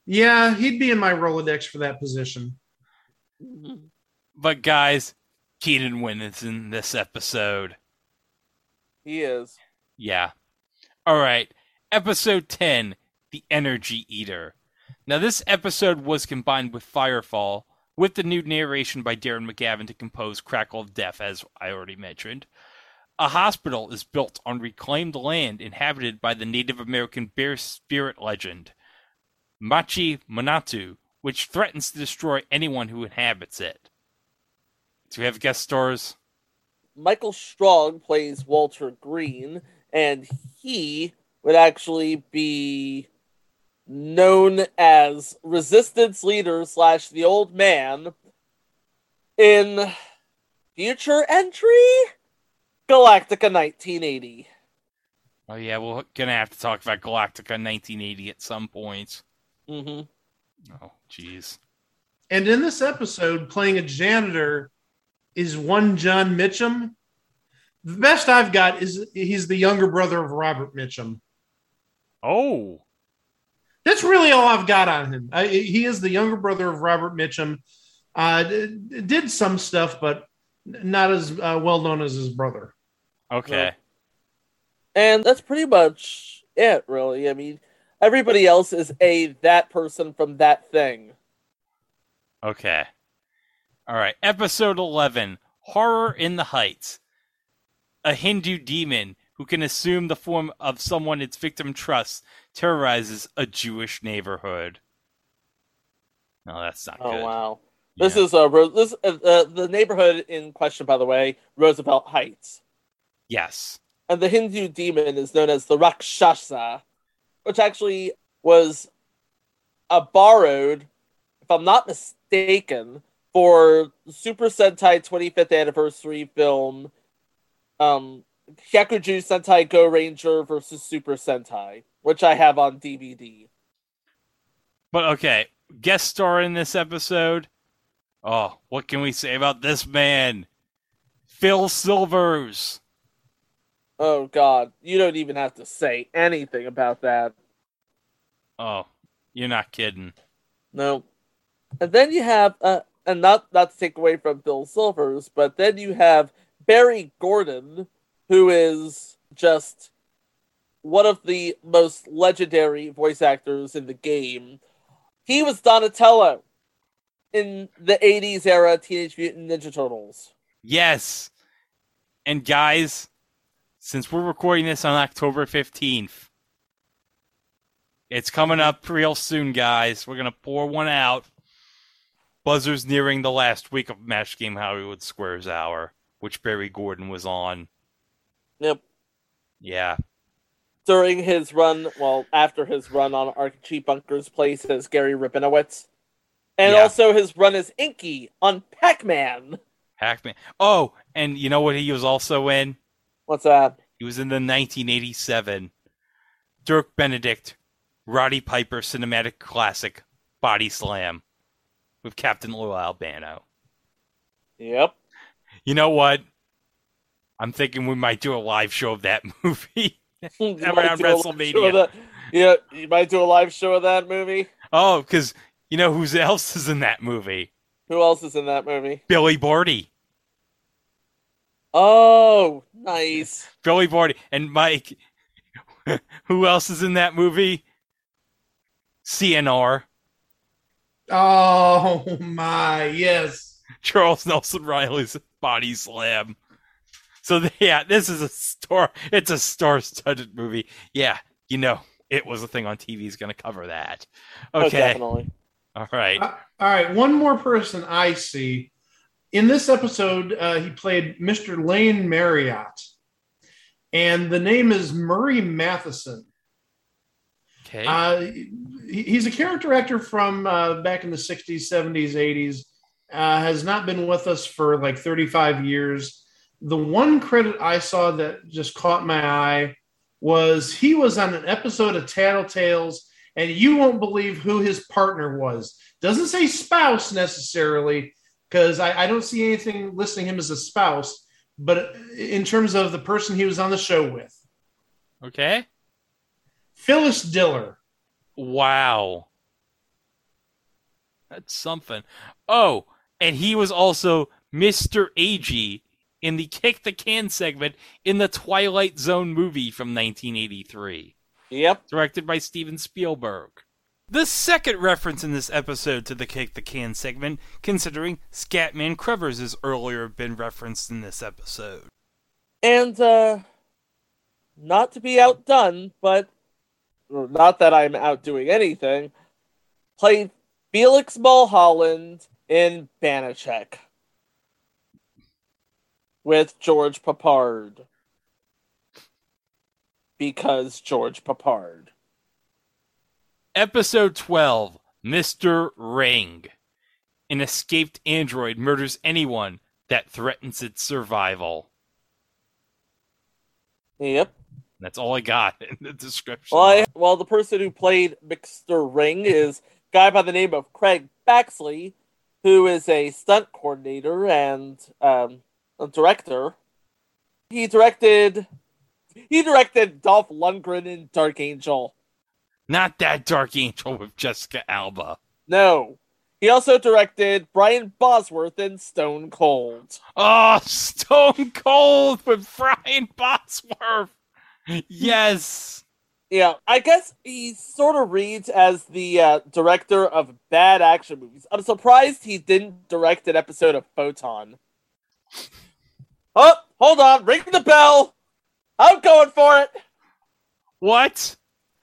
yeah, he'd be in my Rolodex for that position. But, guys, Keenan Wynn is in this episode. He is. Yeah. All right. Episode 10 The Energy Eater. Now, this episode was combined with Firefall, with the new narration by Darren McGavin to compose Crackle of Death, as I already mentioned. A hospital is built on reclaimed land inhabited by the Native American bear spirit legend, Machi Manatu, which threatens to destroy anyone who inhabits it. Do we have guest stars? Michael Strong plays Walter Green, and he would actually be known as Resistance Leader slash the Old Man in future entry Galactica 1980. Oh yeah, we're gonna have to talk about Galactica 1980 at some point. Mm-hmm. Oh, jeez. And in this episode, playing a janitor is one John Mitchum. The best I've got is he's the younger brother of Robert Mitchum. Oh, That's really all I've got on him. I, he is the younger brother of Robert Mitchum. Uh, d- did some stuff, but not as uh, well known as his brother. okay. And that's pretty much it, really. I mean, everybody else is a that person from that thing. Okay. All right. Episode 11 Horror in the Heights. A Hindu demon who can assume the form of someone its victim trusts terrorizes a Jewish neighborhood. No, that's not good. Oh good. wow. This is a this uh, uh, the neighborhood in question, by the way, Roosevelt Heights, Yes. and the Hindu demon is known as the Rakshasa, which actually was a borrowed, if I'm not mistaken, for Super Sentai 25th anniversary film, um, Hyakuju Sentai Gaoranger versus Super Sentai, which I have on DVD. But okay, guest star in this episode. Oh, what can we say about this man? Phil Silvers. Oh God, you don't even have to say anything about that. Oh, you're not kidding. No. And then you have, uh, and not not to take away from Phil Silvers, but then you have Barry Gordon, who is just one of the most legendary voice actors in the game. He was Donatello in the 80s era Teenage Mutant Ninja Turtles. Yes. And guys, since we're recording this on October 15th, it's coming up real soon, guys. We're going to pour one out. Buzzer's nearing the last week of Match Game Hollywood Squares Hour, which Barry Gordon was on. Yep. Yeah. During his run, well, after his run on Archie Bunker's place as Gary Rabinowitz. And Yeah. also his run as Inky on Pac Man. Hackman. Oh, and you know what he was also in? What's that? He was in the 1987 Dirk Benedict Roddy Piper cinematic classic Body Slam with Captain Lou Albano. Yep. You know what? I'm thinking we might do a live show of that movie You around might do a live show of WrestleMania. that- Yeah, you might do a live show of that movie. Oh, because you know who else is in that movie? Who else is in that movie? Billy Barty. Oh, nice. Billy Barty and Mike. who else is in that movie? CNR. Oh my, yes. Charles Nelson Reilly's Body Slam. So yeah, this is a star. It's a star-studded movie. Yeah, you know, it was a thing on TV. Is going to cover that. Oh, Okay, definitely. all right. Uh, all right, one more person I see. In this episode, uh, he played Mr. Lane Marriott, and the name is Murray Matheson. Okay. Uh, he- he's a character actor from uh, back in the 60s, 70s, 80s. Uh, has not been with us for like 35 years. The one credit I saw that just caught my eye was he was on an episode of Tattletales, and you won't believe who his partner was. Doesn't say spouse necessarily, because I, I don't see anything listing him as a spouse, but in terms of the person he was on the show with, okay. Phyllis Diller. Wow. That's something. Oh, and he was also Mr. Ag in the Kick the Can segment in the Twilight Zone movie from 1983. Yep. Directed by Steven Spielberg. The second reference in this episode to the Kick the Can segment, considering Scatman Crothers has earlier been referenced in this episode. And uh not to be outdone, but not that I'm outdoing anything, played Felix Mulholland in Banacek with George Peppard. Because George Peppard. Episode 12 Mr. Ring. An escaped android murders anyone that threatens its survival. Yep. That's all I got in the description. Well, I, well, the person who played Mr. Ring is a guy by the name of Craig Baxley, who is a stunt coordinator and um, a director. He directed he directed Dolph Lundgren in Dark Angel. Not that Dark Angel with Jessica Alba. No. He also directed Brian Bosworth in Stone Cold. Oh, Stone Cold with Brian Bosworth. Yes. Yeah, I guess he sort of reads as the uh, director of bad action movies. I'm surprised he didn't direct an episode of Photon. Oh, hold on, ring the bell. I'm going for it. What?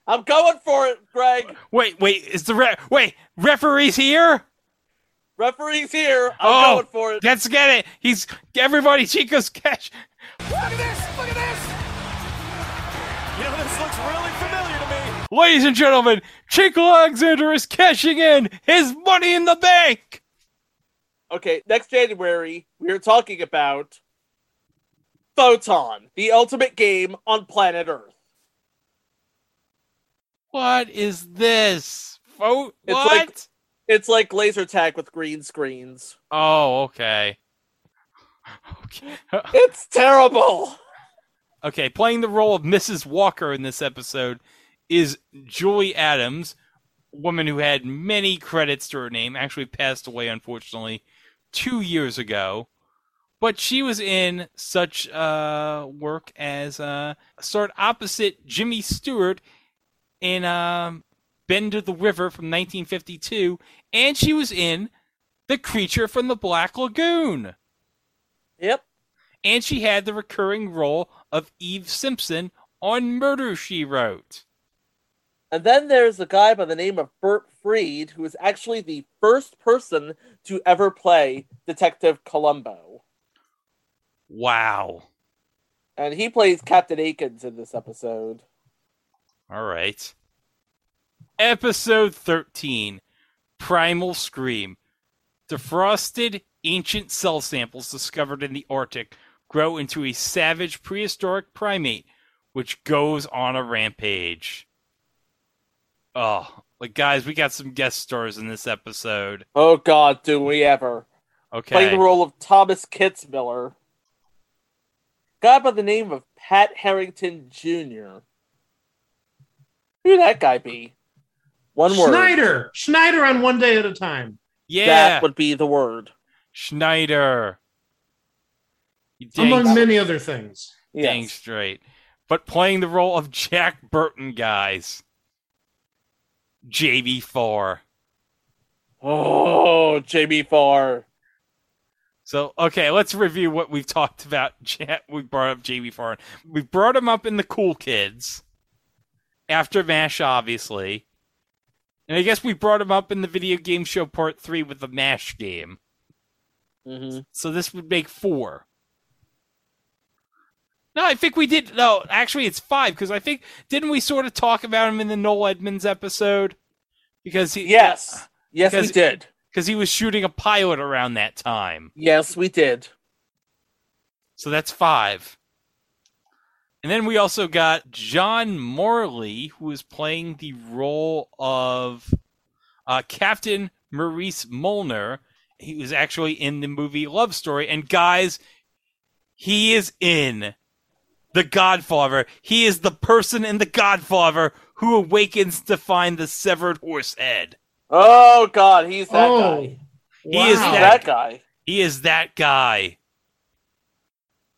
I'm going for it, Greg. Wait, wait, is the re- wait referee's here? Referee's here. I'm oh, going for it. Let's get it. He's everybody. Chico's cash. Look at this! Look at this! You know, this looks really familiar to me. Ladies and gentlemen, Chico Alexander is cashing in his money in the bank. Okay, next January, we are talking about Photon, the ultimate game on planet Earth. What is this? Fo- It's what? like it's like laser tag with green screens. oh, okay. Okay. It's terrible. Okay, playing the role of Mrs. Walker in this episode is Julie Adams, a woman who had many credits to her name, actually passed away, unfortunately, two years ago. But she was in such uh, work as uh, starred opposite Jimmy Stewart in um, Bend of the River from 1952, and she was in The Creature from the Black Lagoon. Yep. And she had the recurring role of Eve Simpson on Murder She Wrote. And then there's a guy by the name of Bert Freed, who is actually the first person to ever play Detective Columbo. Wow. And he plays Captain Akins in this episode. All right. Episode 13 Primal Scream. Defrosted ancient cell samples discovered in the Arctic grow into a savage prehistoric primate which goes on a rampage. Oh, like guys, we got some guest stars in this episode. Oh God, do we ever? Okay. Playing the role of Thomas Kitzmiller. Guy by the name of Pat Harrington Jr. Who'd that guy be? One word. Schneider. Schneider on one day at a time. Yeah. That would be the word. Schneider. Dang- Among many other things. Dang Yes. straight. But playing the role of Jack Burton, guys. JB4. Oh, Jamie Farr. So, okay, let's review what we've talked about. We brought up JB4. We brought him up in the Cool Kids. After MASH, obviously. And I guess we brought him up in the video game show part three with the MASH game. Mm-hmm. So this would make four. No, I think we did. No, actually, it's five because I think didn't we sort of talk about him in the Noel Edmonds episode? Because he Yes. Yes, we Because- did. Because he was shooting a pilot around that time. Yes, we did. So that's five. And then we also got John Marley, who is playing the role of uh, Captain Maurice Molnar. He was actually in the movie Love Story. And guys, he is in The Godfather. He is the person in The Godfather who awakens to find the severed horse head. Oh God, he's that Oh, guy. He is that that guy. He is that guy.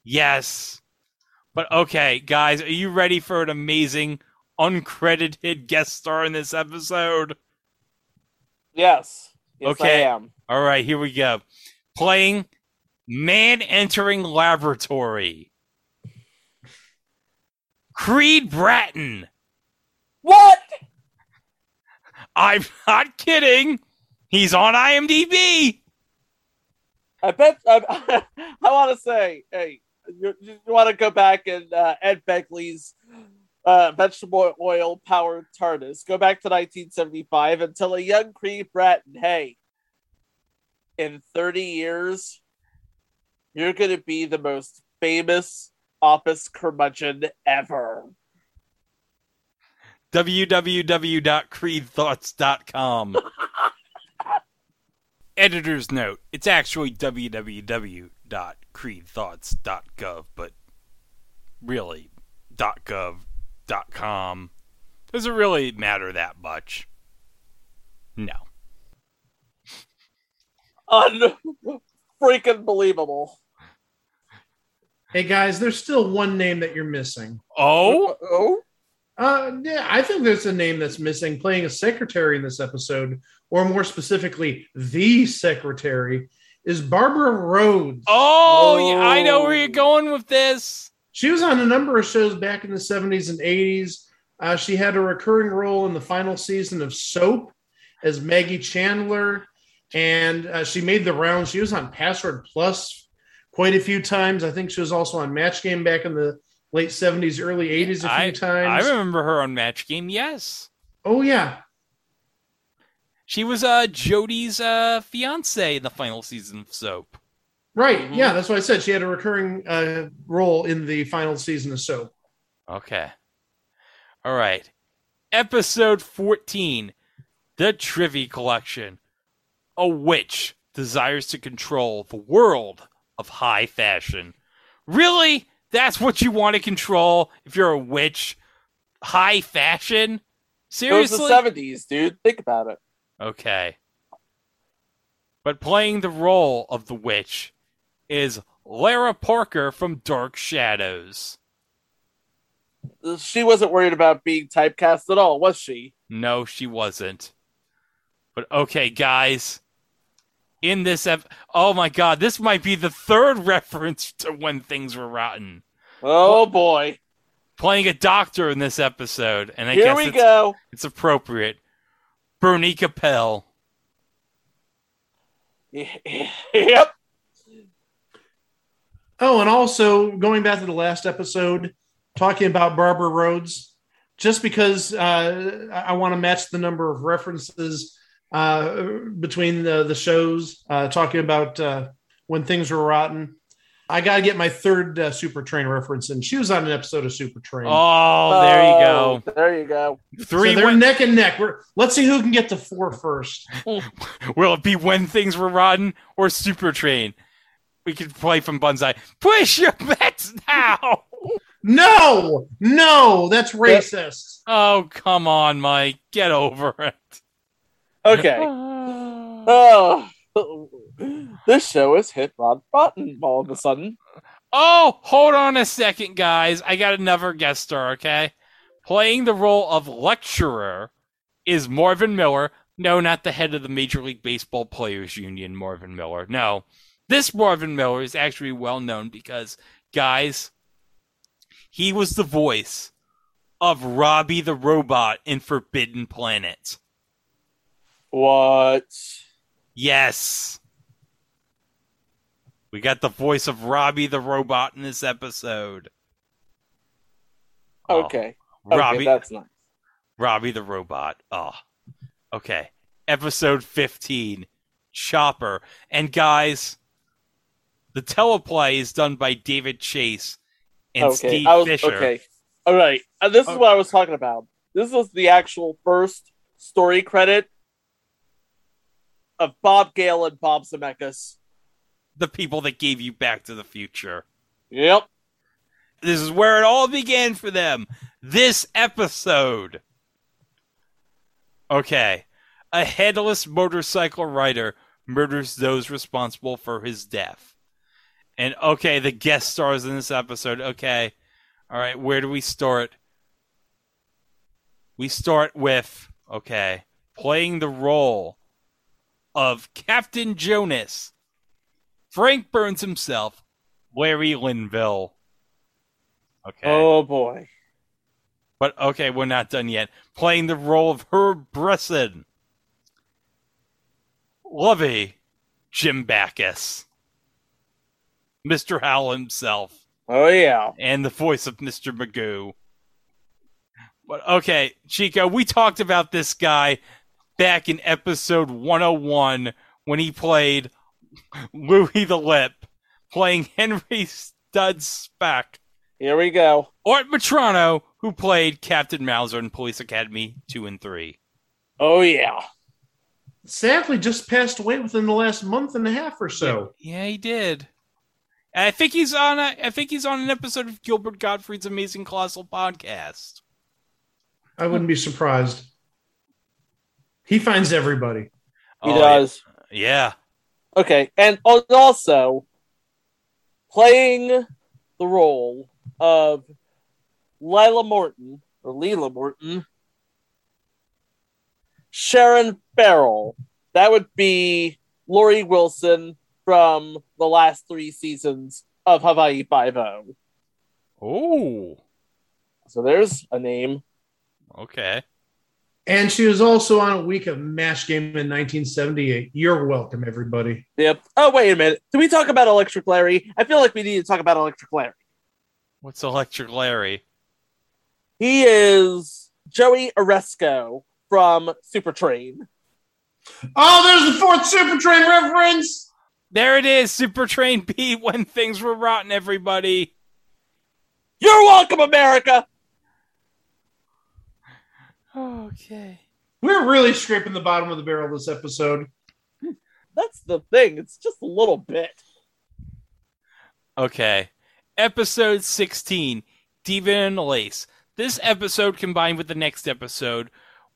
Yes. But okay, guys, are you ready for an amazing uncredited guest star in this episode? Yes. Yes, Okay. I am. All right, here we go. Playing Man Entering Laboratory. Creed Bratton. What? I'm not kidding. He's on IMDb. I bet. I, I want to say, hey, you, you want to go back and uh, Ed Begley's uh, vegetable oil powered TARDIS. Go back to 1975 and tell a young Creed Bratton, hey, in 30 years, you're going to be the most famous office curmudgeon ever. www.creedthoughts.com. Editor's note: It's actually www.creedthoughts.gov, but really, .gov.com does it really matter that much. No. Unfreaking believable. Hey guys, there's still one name that you're missing. Oh, uh, Oh, Uh, yeah, I think there's a name that's missing. Playing a secretary in this episode, or more specifically, the secretary, is Barbara Rhodes. oh, yeah, I know where you're going with this. She was on a number of shows back in the 70s and 80s. Uh, she had a recurring role in the final season of Soap as Maggie Chandler, and uh, she made the rounds. She was on Password Plus quite a few times. I think she was also on Match Game back in the late 70s, early 80s a few I, times. I remember her on Match Game. Yes, oh, yeah. she was uh Jody's uh fiance in the final season of Soap. Right. Yeah, that's what I said. She had a recurring uh, role in the final season of Soap. Okay. All right. Episode 14 The Trivia Collection. A witch desires to control the world of high fashion. Really? That's what you want to control if you're a witch? High fashion? It was Seriously? the seventies, dude. Think about it. Okay. But playing the role of the witch is Lara Parker from Dark Shadows. She wasn't worried about being typecast at all, was she? No, she wasn't. But okay, guys. In this ep- oh my god, this might be the third reference to when things were rotten. Oh boy. Playing a doctor in this episode, and I Here guess we it's, go. it's appropriate. Bernie Kopell. yep. Oh, and also going back to the last episode, talking about Barbara Rhoades, just because uh, I, I want to match the number of references uh, between the, the shows, uh, talking about uh, when things were rotten. I got to get my third uh, Super Train reference, and she was on an episode of Super Train. Oh, there you go. Oh, There you go. Three so they're win- neck and neck. We're, let's see who can get to four first. Will it be when things were rotten or Super Train? We could play from Banzai. Push your bets now. No, no, that's racist. Oh, come on, Mike. Get over it. Okay. Oh, this show has hit Rod Button all of a sudden. Oh, hold on a second, guys. I got another guest star, okay? Playing the role of lecturer is Marvin Miller. No, not the head of the Major League Baseball Players Union, Marvin Miller. No. This Marvin Miller is actually well known because, guys, he was the voice of Robby the Robot in Forbidden Planet. What? Yes. We got the voice of Robby the Robot in this episode. Oh, Okay. Robby, Okay, that's nice. Robby the Robot. Oh, okay. Episode 15 Chopper. And guys, the teleplay is done by David Chase and okay. Steve was, Fisher. Okay. All right. And this is what I was talking about. This was the actual first story credit of Bob Gale and Bob Zemeckis. The people that gave you Back to the Future. Yep. This is where it all began for them. This episode. Okay. A headless motorcycle rider murders those responsible for his death. And okay, the guest stars in this episode. Okay. All right, where do we start? We start with, okay, playing the role of Captain Jonas. Frank Burns himself, Larry Linville. Okay. Oh boy. But okay, we're not done yet. Playing the role of Herb Bresson. Lovey, Jim Backus. Mr. Howell himself. Oh yeah. And the voice of Mr. Magoo. But okay, Chico, we talked about this guy back in episode 101 when he played Louis the Lip, playing Henry Stud Speck. Here we go. Art Metrano, who played Captain Mauser in Police Academy 2 and 3. Oh yeah. Sadly, just passed away within the last month and a half or so. Yeah, he did. And I think he's on a, I think he's on an episode of Gilbert Gottfried's Amazing Colossal podcast. I wouldn't be surprised. He finds everybody. He Oh, does. Yeah. Okay, and also playing the role of Lila Morton or Leela Morton, Sharon Farrell. That would be Lori Wilson from the last three seasons of Hawaii Five O. Oh. So there's a name. Okay. And she was also on a week of Match Game in 1978. You're welcome, everybody. Yep. Oh, wait a minute. Did we talk about Electric Larry? I feel like we need to talk about Electric Larry. What's Electric Larry? He is Joey Aresco from Super Train. Oh, there's the fourth Super Train reference. There it is, Super Train B when things were rotten, everybody. You're welcome, America. Okay. We're really scraping the bottom of the barrel this episode. That's the thing. It's just a little bit. Okay. Episode 16 Diva and Lace. This episode, combined with the next episode,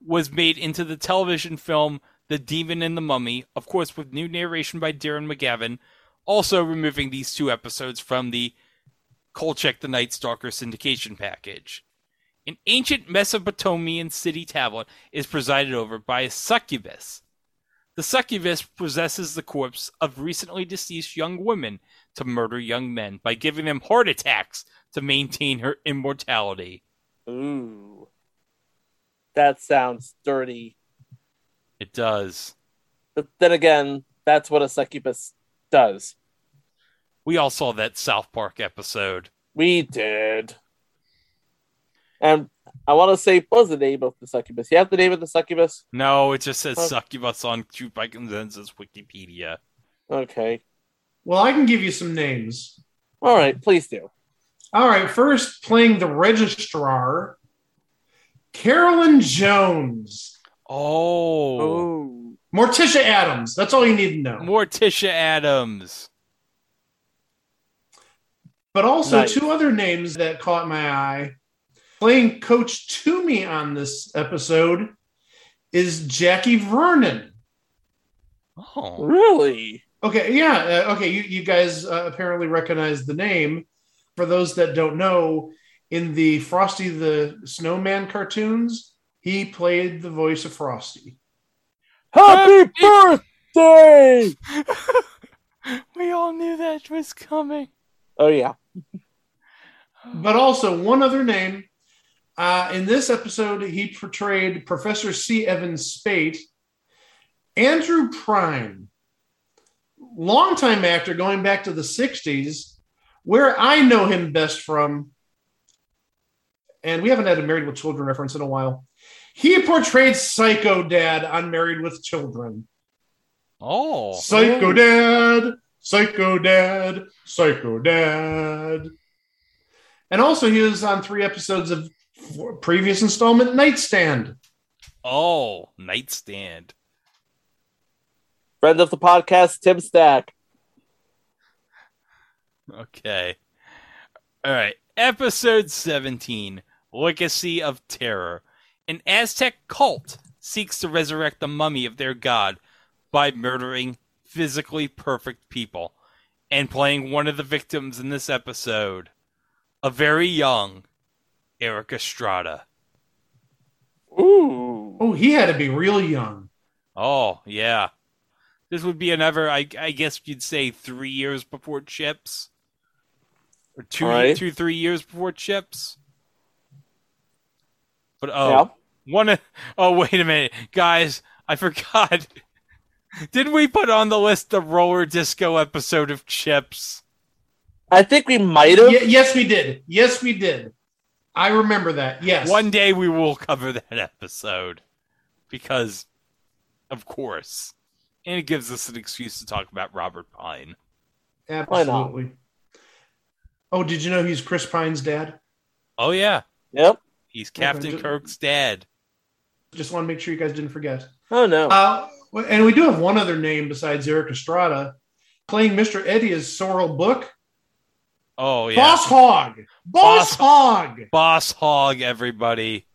was made into the television film The Demon and the Mummy, of course, with new narration by Darren McGavin, also removing these two episodes from the Kolchak the Night Stalker syndication package. An ancient Mesopotamian city tablet is presided over by a succubus. The succubus possesses the corpse of recently deceased young women to murder young men by giving them heart attacks to maintain her immortality. Ooh. That sounds dirty. It does. But then again, that's what a succubus does. We all saw that South Park episode. We did. And I want to say, what was the name of the succubus? You have the name of the succubus? No, it just says Oh. succubus on Truth by Consensus Wikipedia. Okay. Well, I can give you some names. All right, please do. All right, first playing the registrar, Carolyn Jones. Oh, Oh. Morticia Addams. That's all you need to know. Morticia Addams. But also Nice. two other names that caught my eye. Playing Coach Toomey on this episode is Jackie Vernon. Oh, Really? Okay, yeah, uh, okay. You, you guys uh, apparently recognize the name. For those that don't know, in the Frosty the Snowman cartoons, he played the voice of Frosty. Happy birthday! we all knew that was coming. Oh, yeah. But also one other name. Uh, in this episode, he portrayed Professor C. Evans Spate, Andrew Prine, longtime actor going back to the 60s, where I know him best from, and we haven't had a Married with Children reference in a while. He portrayed Psycho Dad on Married with Children. Oh, Psycho Dad, Psycho Dad, Psycho Dad. And also, he was on three episodes of f- previous installment Nightstand. oh, nightstand. Friend of the podcast, Tim Stack. Okay. All right. Episode 17 Legacy of Terror. An Aztec cult seeks to resurrect the mummy of their god by murdering physically perfect people. And playing one of the victims in this episode, a very young Erik Estrada. Ooh. Oh, he had to be real young. Oh, yeah. This would be another, I, I guess you'd say, three years before Chips. Or two, Right. two, three years before Chips. But oh, Yeah. one. of- Oh, wait a minute, guys! I forgot. Didn't we put on the list the roller disco episode of Chips? I think we might have. Ye- yes, we did. Yes, we did. I remember that. Yes. One day we will cover that episode because, of course, and it gives us an excuse to talk about Robert Pine. Absolutely. Oh, did you know he's Chris Pine's dad? Oh yeah, Yep. he's Captain Okay. Kirk's dad. Just want to make sure you guys didn't forget. Oh, no. Uh, and we do have one other name besides Erik Estrada. Playing Mr. Eddie is Sorrell Booke. Oh yeah, Boss Hog. Boss, Boss- Hog. Boss Hog, everybody.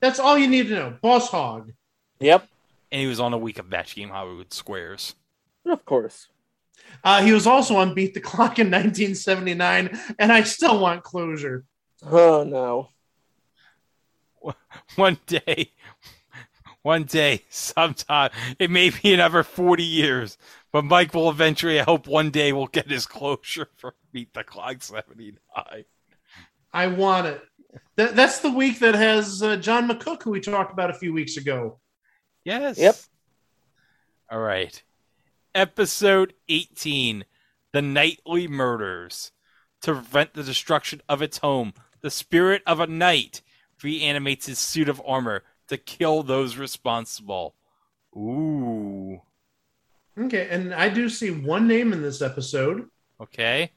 That's all you need to know. Boss Hog. yep. And he was on a week of Match Game Hollywood Squares. Of course. Uh, he was also on Beat the Clock in 1979, and I still want closure. Oh, no. One day, one day, sometime, it may be another 40 years, but Mike will eventually, I hope one day, will get his closure for Beat the Clock 79. I want it. That, that's the week that has uh, John McCook, who we talked about a few weeks ago. Yes. Yep. All right. Episode 18 The Knightly Murders. To prevent the destruction of its home, the spirit of a knight reanimates his suit of armor to kill those responsible. Ooh. Okay, and I do see one name in this episode. Okay.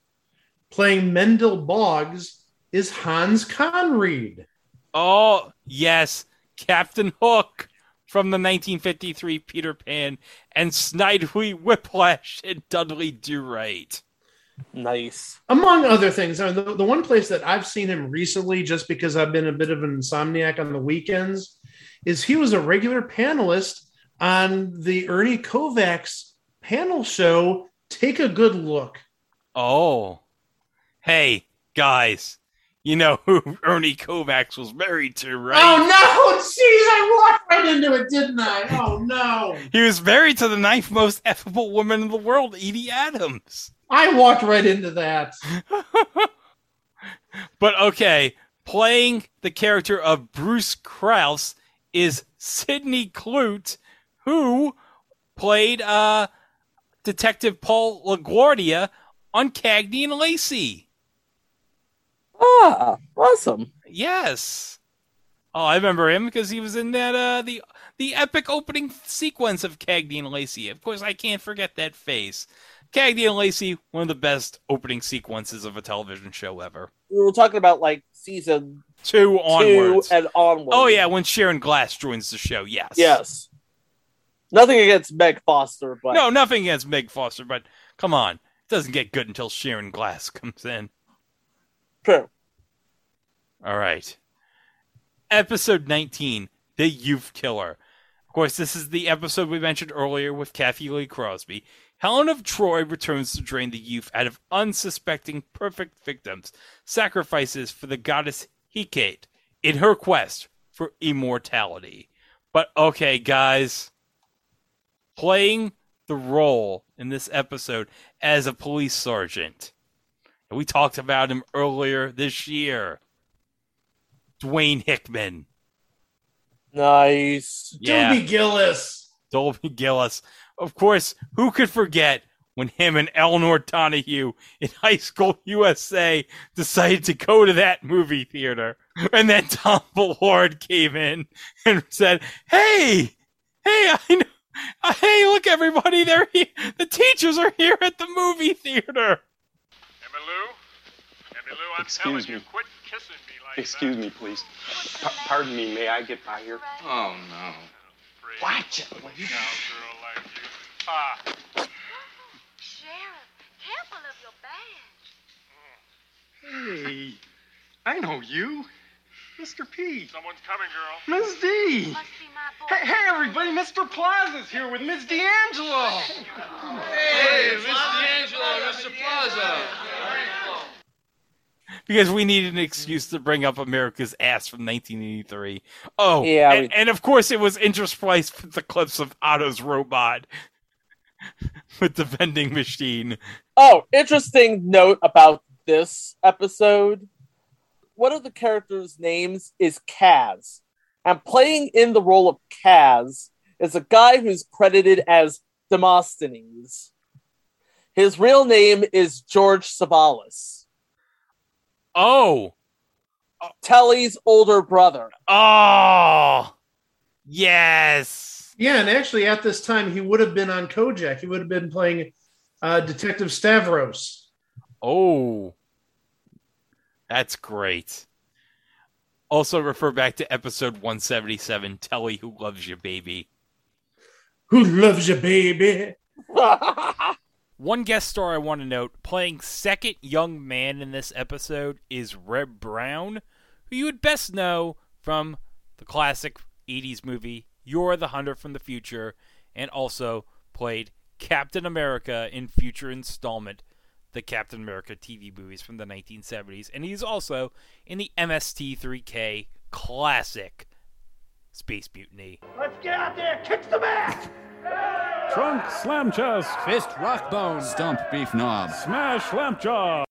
Playing Mendel Boggs is Hans Conried. Oh, yes. Captain Hook from the 1953 Peter Pan and Snidely Whiplash and Dudley Do Right. Nice. Among other things, I mean, the, the one place that I've seen him recently, just because I've been a bit of an insomniac on the weekends, is he was a regular panelist on the Ernie Kovacs panel show. Take a good look. Oh. Hey, guys. You know who Ernie Kovacs was married to, right? Oh no! Jeez, I walked right into it, didn't I? Oh no! He was married to the ninth most effable woman in the world, Edie Adams. I walked right into that. But okay, playing the character of Bruce Krause is Sidney Clute, who played uh, Detective Paul LaGuardia on Cagney and Lacey. Ah, awesome. Yes. Oh, I remember him because he was in that uh the the epic opening sequence of Cagney and Lacey. Of course, I can't forget that face. Cagney and Lacey, one of the best opening sequences of a television show ever. We were talking about like season Two onwards. two and onward. Oh yeah, when Sharon Gless joins the show, yes. Yes. Nothing against Meg Foster, but No, nothing against Meg Foster, but come on. It doesn't get good until Sharon Gless comes in. true. All right. Episode 19, The Youth Killer. Of course, this is the episode we mentioned earlier with Kathy Lee Crosby. Helen of Troy returns to drain the youth out of unsuspecting perfect victims, sacrifices for the goddess Hecate in her quest for immortality. But okay, guys, playing the role in this episode as a police sergeant. And we talked about him earlier this year. Dwayne Hickman. Nice. Yeah. Dobie Gillis. Dolby Gillis. Of course, who could forget when him and Elinor Donahue in High School USA decided to go to that movie theater? And then Tom Ballard came in and said, Hey, hey, I know. uh, Hey, look, everybody! They're here. The teachers are here at the movie theater. Emmylou? Emmylou, I'm Excuse telling me. you, quit kissing me like Excuse that. me, please. P- pardon me. May I get by here? Oh, no. Watch it. Cowgirl like you. Ah, Sheriff, careful of your badge. Hey, I know you. Mr. P. someone's coming, girl. Miss D. Must be my boy. Hey, hey, everybody. Mr. Plaza's here with Miss D'Angelo. Hey, Miss D'Angelo, Mr. Plaza. because we needed an excuse to bring up America's ass from 1983. Oh, Yeah, and, we- and of course it was interspliced with the clips of Otto's robot with the vending machine. Oh, interesting note about this episode. One of the characters' names is Kaz. And playing in the role of Kaz is a guy who's credited as Demosthenes. His real name is George Savalas, Oh, Telly's older brother. oh, yes. Yeah, and actually, at this time, he would have been on Kojak. He would have been playing uh, Detective Stavros. Oh, that's great. Also, refer back to episode 177 Telly Who Loves You, Baby. Who loves you, baby? One guest star I want to note playing second young man in this episode is Reb Brown, who you would best know from the classic 80s movie Yor the Hunter from the Future, and also played Captain America in future installment, the Captain America TV movies from the 1970s. And he's also in the MST3K classic Space Mutiny. Let's get out there, kick some ass! Trunk slam chest. Fist rock bone. Stump beef knob. Smash lamp jaw.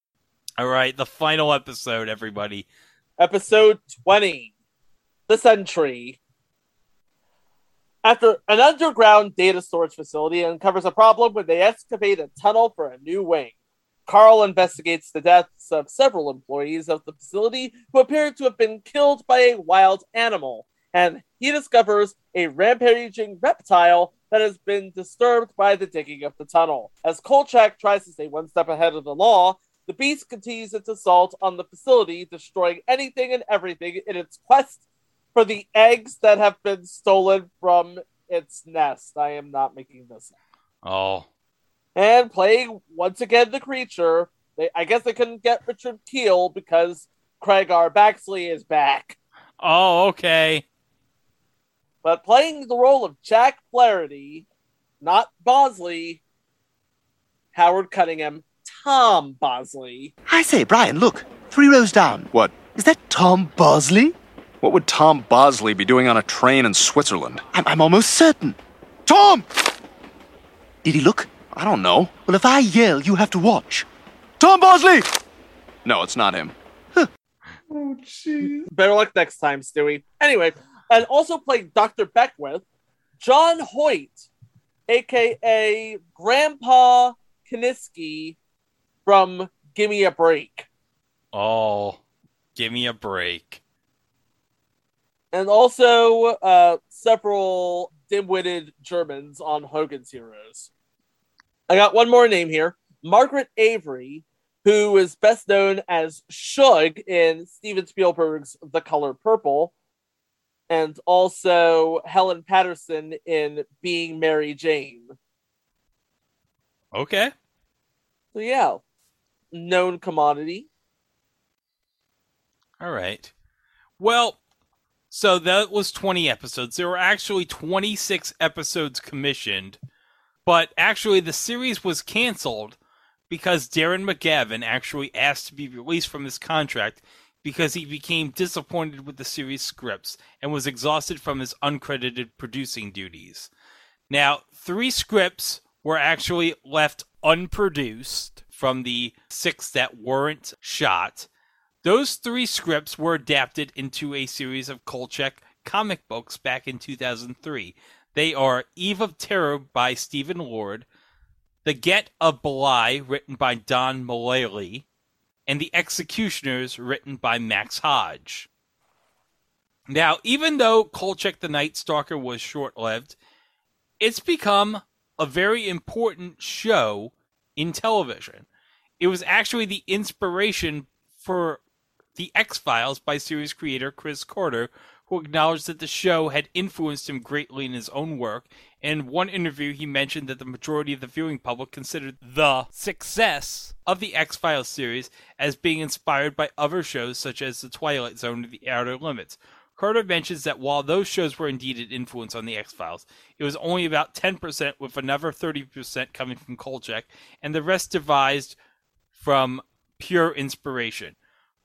All right, the final episode, everybody. Episode 20 The Sentry. After an underground data storage facility uncovers a problem when they excavate a tunnel for a new wing. Carl investigates the deaths of several employees of the facility who appear to have been killed by a wild animal, and he discovers a rampaging reptile that has been disturbed by the digging of the tunnel. As Kolchak tries to stay one step ahead of the law, the beast continues its assault on the facility, destroying anything and everything in its quest for the eggs that have been stolen from its nest. I am not making this up. Oh, And playing once again the creature, they, I guess they couldn't get Richard Kiel because Craig R. Baxley is back. oh, okay. But playing the role of Jack Flaherty, not Bosley, Howard Cunningham, Tom Bosley. I say, Brian, look. Three rows down. What? Is that Tom Bosley? What would Tom Bosley be doing on a train in Switzerland? I'm, I'm almost certain. Tom! Did he look? I don't know. Well, if I yell, you have to watch. Tom Bosley! No, it's not him. Oh, jeez. Better luck next time, Stewie. Anyway, and also playing Dr. Beckwith, John Hoyt, aka Grandpa Kanisky from Gimme a Break. Oh, give me a break. And also uh, several dim-witted Germans on Hogan's Heroes. I got one more name here. Margaret Avery, who is best known as Shug in Steven Spielberg's The Color Purple, and also Helen Patterson in Being Mary Jane. Okay. So yeah, known commodity. All right. Well, so that was 20 episodes. There were actually 26 episodes commissioned, but actually the series was canceled because Darren McGavin actually asked to be released from his contract because he became disappointed with the series scripts and was exhausted from his uncredited producing duties. Now, three scripts were actually left unproduced from the six that weren't shot. Those three scripts were adapted into a series of Kolchak comic books back in 2003. They are Eve of Terror by Stephen Lord, The Get of Belial, written by Don Mullally, and The Executioners, written by Max Hodge. Now, even though Kolchak the Night Stalker was short lived, it's become a very important show in television. It was actually the inspiration for The X Files by series creator Chris Carter, who acknowledged that the show had influenced him greatly in his own work. In one interview, he mentioned that the majority of the viewing public considered the success of the X Files series as being inspired by other shows such as The Twilight Zone or The Outer Limits. Carter mentions that while those shows were indeed an influence on the X Files, it was only about 10%, with another 30% coming from Kolchak, and the rest devised from pure inspiration.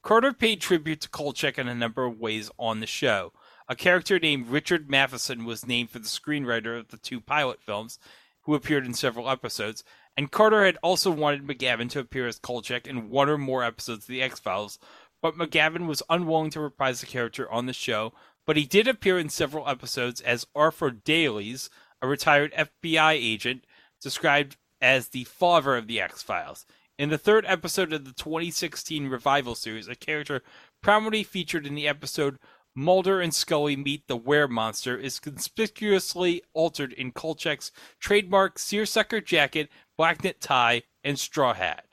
Carter paid tribute to Kolchak in a number of ways on the show. A character named Richard Matheson was named for the screenwriter of the two pilot films, who appeared in several episodes, and Carter had also wanted McGavin to appear as Kolchak in one or more episodes of The X Files, but McGavin was unwilling to reprise the character on the show, but he did appear in several episodes as Arthur Dales, a retired FBI agent, described as the father of the X Files. In the third episode of the 2016 revival series, a character prominently featured in the episode Mulder and Scully Meet the Were Monster is conspicuously altered in Kolchak's trademark seersucker jacket, black knit tie, and straw hat.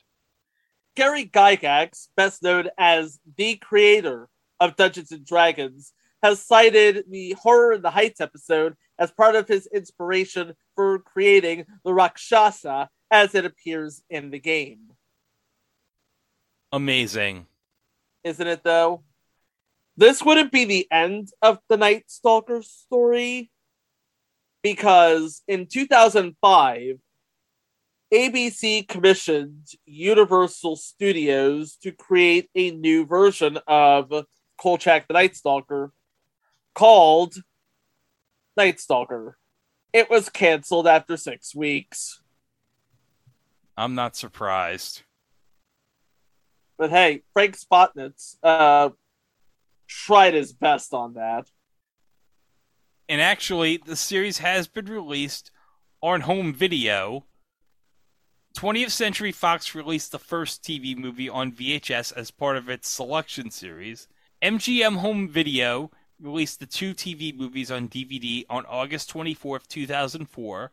Gary Gygax, best known as the creator of Dungeons and Dragons, has cited the Horror in the Heights episode as part of his inspiration for creating the Rakshasa as it appears in the game. Amazing. Isn't it though? This wouldn't be the end of the Night Stalker story because in 2005, ABC commissioned Universal Studios to create a new version of Kolchak the Night Stalker called Night Stalker. It was canceled after six weeks. I'm not surprised. But hey, Frank Spotnitz, uh, tried his best on that. And actually, the series has been released on home video. 20th Century Fox released the first TV movie on VHS as part of its selection series. MGM Home Video released the two TV movies on DVD on August 24th, 2004,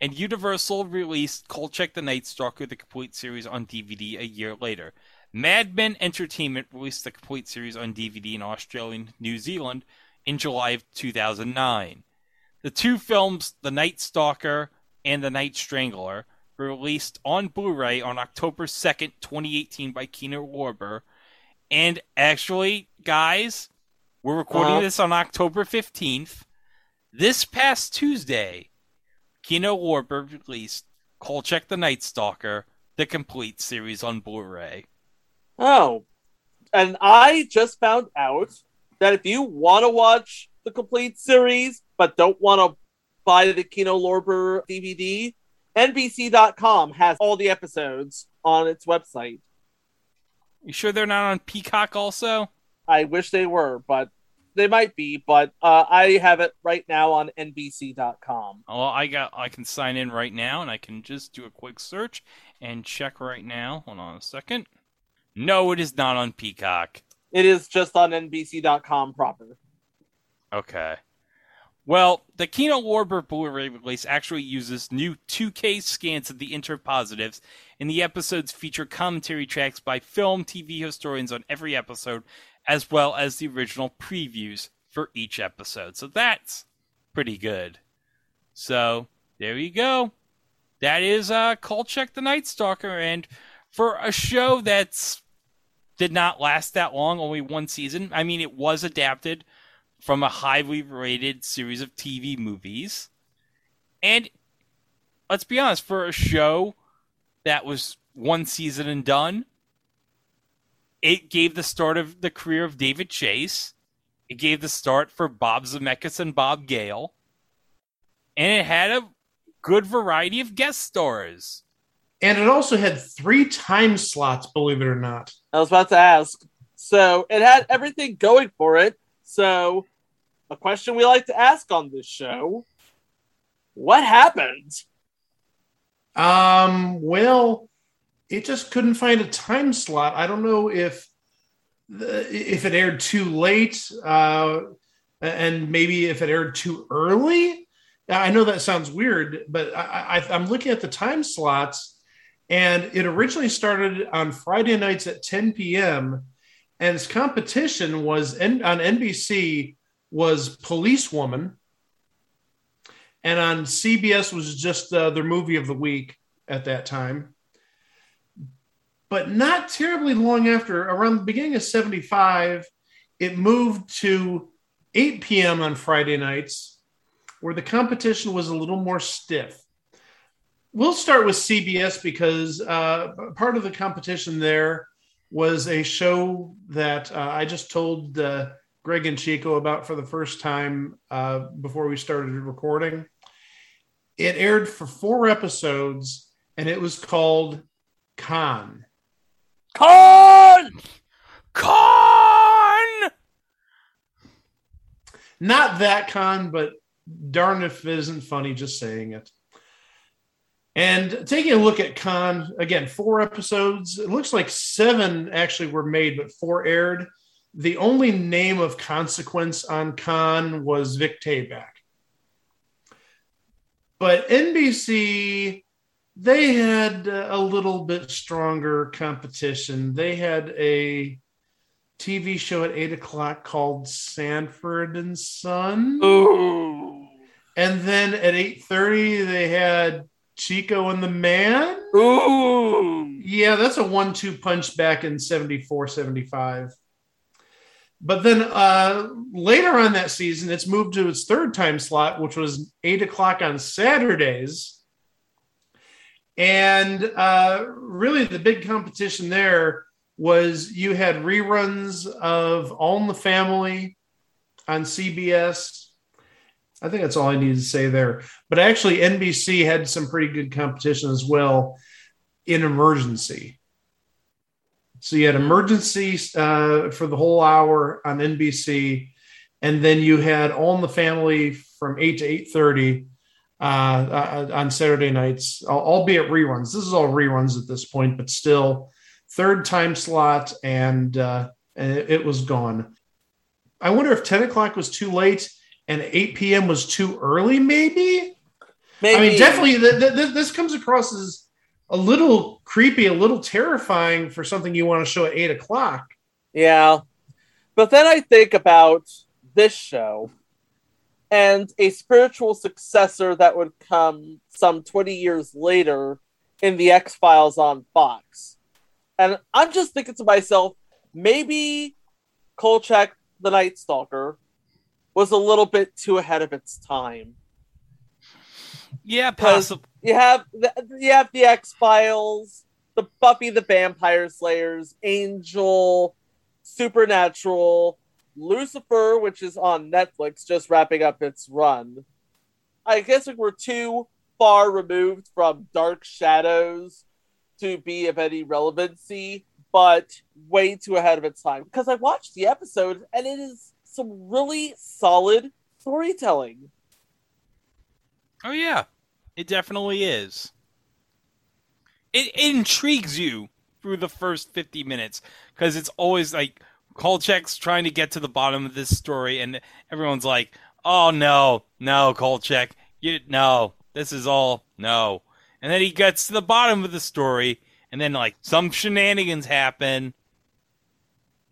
and Universal released Kolchak the Night Stalker, the complete series, on DVD a year later. Madman Entertainment released the complete series on DVD in Australia and New Zealand in July of 2009. The two films, The Night Stalker and The Night Strangler, were released on Blu ray on October 2nd, 2018 by Kino Lorber. And actually, guys, we're recording Uh-huh. this on October 15th. This past Tuesday, Kino Lorber released Kolchak the Night Stalker, the complete series on Blu ray. Oh, and I just found out that if you want to watch the complete series but don't want to buy the Kino Lorber DVD, NBC.com has all the episodes on its website. You sure they're not on Peacock also? I wish they were, but they might be. But uh, I have it right now on NBC.com. Well, I got I can sign in right now and I can just do a quick search and check right now. Hold on a second. No, it is not on Peacock. It is just on NBC.com proper. Okay. Well, the Kino Lorber Blu-ray release actually uses new 2K scans of the interpositives, and the episodes feature commentary tracks by film TV historians on every episode, as well as the original previews for each episode. So that's pretty good. So there you go. That is uh Kolchak the Night Stalker, and for a show that's did not last that long, only one season. I mean, it was adapted from a highly rated series of TV movies. And let's be honest, for a show that was one season and done, it gave the start of the career of David Chase. It gave the start for Bob Zemeckis and Bob Gale. And it had a good variety of guest stars. And it also had three time slots, believe it or not. I was about to ask. So it had everything going for it. So, a question we like to ask on this show What happened? Um, well, it just couldn't find a time slot. I don't know if if it aired too late, uh, and maybe if it aired too early. I know that sounds weird, but I, I, I'm looking at the time slots, and it originally started on Friday nights at 10 p.m. And its competition was on NBC was Policewoman, and on CBS was just uh, their movie of the week at that time. But not terribly long after, around the beginning of 75, it moved to 8 p.m. on Friday nights, where the competition was a little more stiff. We'll start with CBS because uh, part of the competition there was a show that uh, I just told uh, Greg and Chico about for the first time uh, before we started recording. It aired for four episodes and it was called Con. Con! Con! Not that con, but darn if it isn't funny just saying it. And taking a look at Con, again, four episodes. It looks like seven actually were made, but four aired. The only name of consequence on Con was Vic Tayback. But NBC, they had a little bit stronger competition. They had a TV show at eight o'clock called Sanford and Son. Ooh. And then at eight thirty, they had Chico and the Man. Ooh. Yeah, that's a one-two punch back in 74, 75. But then uh, later on that season, it's moved to its third time slot, which was eight o'clock on Saturdays. And uh, really, the big competition there was you had reruns of All in the Family on CBS. I think that's all I need to say there. But actually, NBC had some pretty good competition as well in Emergency. So you had emergency uh, for the whole hour on NBC, and then you had All in the Family from eight to eight thirty uh, uh, on Saturday nights, al- albeit reruns. This is all reruns at this point, but still third time slot, and uh, and it, it was gone. I wonder if ten o'clock was too late and eight p.m. was too early. Maybe. Maybe. I mean, definitely. Th- th- th- this comes across as a little creepy, a little terrifying for something you want to show at eight o'clock. Yeah. But then I think about this show and a spiritual successor that would come some 20 years later in the X Files on Fox. And I'm just thinking to myself, maybe Kolchak the Night Stalker was a little bit too ahead of its time. Yeah, possible. you have the, you have the X Files, the Buffy the Vampire Slayers, Angel, Supernatural, Lucifer, which is on Netflix, just wrapping up its run. I guess we we're too far removed from Dark Shadows to be of any relevancy, but way too ahead of its time. Because I watched the episode and it is some really solid storytelling. Oh yeah, it definitely is. It, it intrigues you through the first fifty minutes because it's always like Kolchak's trying to get to the bottom of this story, and everyone's like, "Oh no, no, Kolchak, you no, this is all no." And then he gets to the bottom of the story, and then like some shenanigans happen,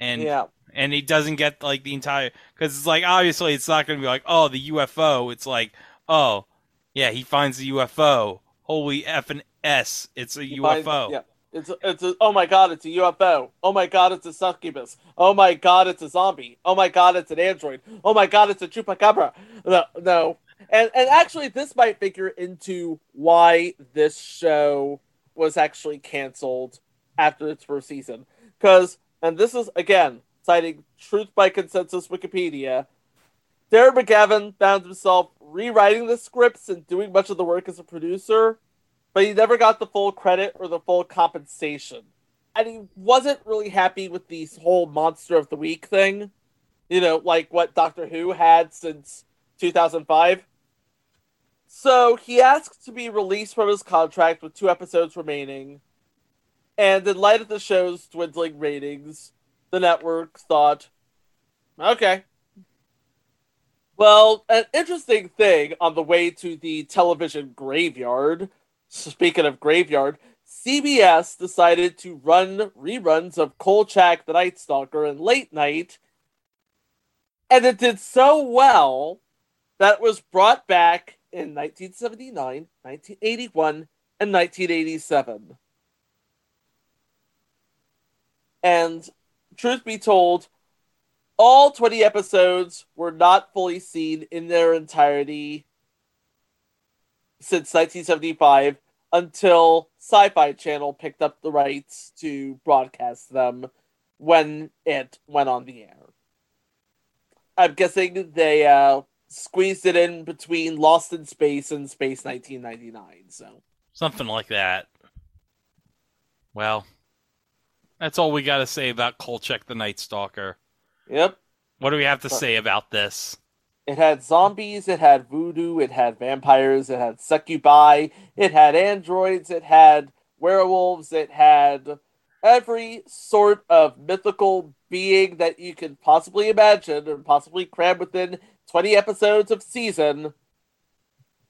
and Yeah. And he doesn't get like the entire because it's like obviously it's not going to be like oh the UFO. It's like oh yeah he finds the UFO. Holy f and s! It's a Find- UFO. yeah. It's a, it's a, oh my god, it's a UFO. Oh my god, it's a succubus. Oh my god, it's a zombie. Oh my god, it's an android. Oh my god, it's a chupacabra. No, no. And and actually, this might figure into why this show was actually canceled after its first season. Because, and this is again citing Truth by Consensus Wikipedia. Darren McGavin found himself rewriting the scripts and doing much of the work as a producer but he never got the full credit or the full compensation. And he wasn't really happy with the whole Monster of the Week thing. You know, like what Doctor Who had since 2005. So he asked to be released from his contract with two episodes remaining. And in light of the show's dwindling ratings, the network thought, okay. Well, an interesting thing on the way to the television graveyard Speaking of graveyard, CBS decided to run reruns of Kolchak the Night Stalker and Late Night, and it did so well that it was brought back in 1979, 1981, and 1987. And truth be told, all 20 episodes were not fully seen in their entirety since 1975 until Sci-Fi Channel picked up the rights to broadcast them when it went on the air. I'm guessing they uh, squeezed it in between Lost in Space and Space 1999. So Something like that. Well, that's all we got to say about Kolchak the Night Stalker. Yep. What do we have to say about this? It had zombies, it had voodoo, it had vampires, it had succubi, it had androids, it had werewolves, it had every sort of mythical being that you could possibly imagine or possibly cram within 20 episodes of season.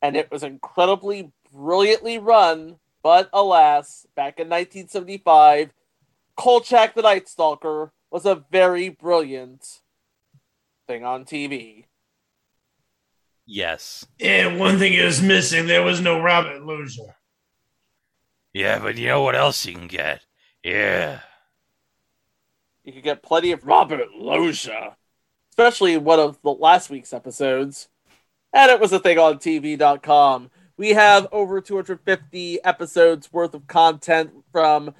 And it was incredibly brilliantly run, but alas, back in 1975, Kolchak the Night Stalker was a very brilliant thing on TV. Yes. Yeah, one thing is missing. There was no Robert Loggia. Yeah, but you know what else you can get? Yeah. You could get plenty of Robert Loggia, especially in one of the last week's episodes. And it was a thing on TV.com. We have over 250 episodes worth of content from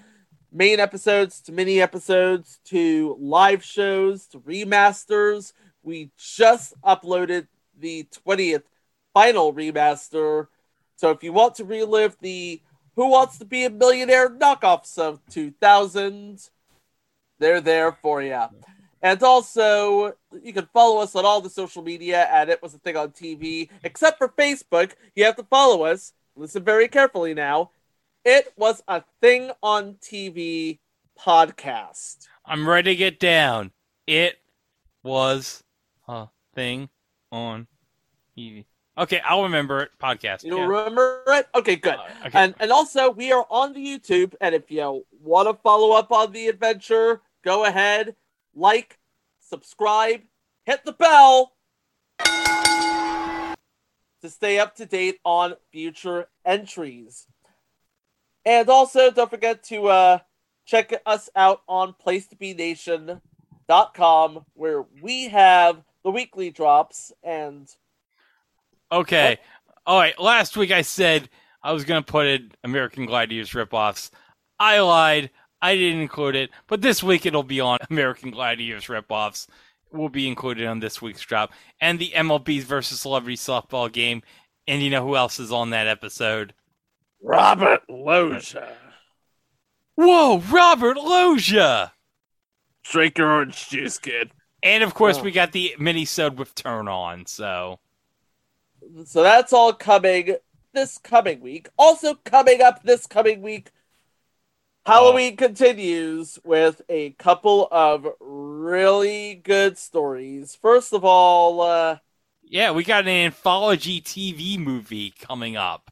main episodes to mini episodes to live shows to remasters. We just uploaded the 20th final remaster. So if you want to relive the Who Wants to Be a Millionaire knockoffs of 2000, They're there for you. And also, you can follow us on all the social media at It Was a Thing on TV, except for Facebook. You have to follow us. Listen very carefully now. It Was a Thing on TV podcast. I'm ready to get down. It was a thing on TV. Okay, I'll remember it. Podcast. You yeah. remember it? Okay, good. okay. And and also we are on the YouTube, and if you want to follow up on the adventure, go ahead, like, subscribe, hit the bell to stay up to date on future entries. And also don't forget to uh check us out on placetobenation.com where we have the weekly drops and Okay. All right. Last week I said I was going to put in American Gladiators ripoffs. I lied. I didn't include it. But this week it'll be on American Gladiators ripoffs. Will be included on this week's drop. And the MLB's versus Celebrity Softball game. And you know who else is on that episode? Robert Loja. Whoa, Robert Loja! Drink your orange juice, kid. And of course, Oh. we got the mini-sode with Turn On. So So that's all coming this coming week. Also coming up this coming week, Halloween continues with a couple of really good stories. First of all, uh, yeah, we got an anthology TV movie coming up.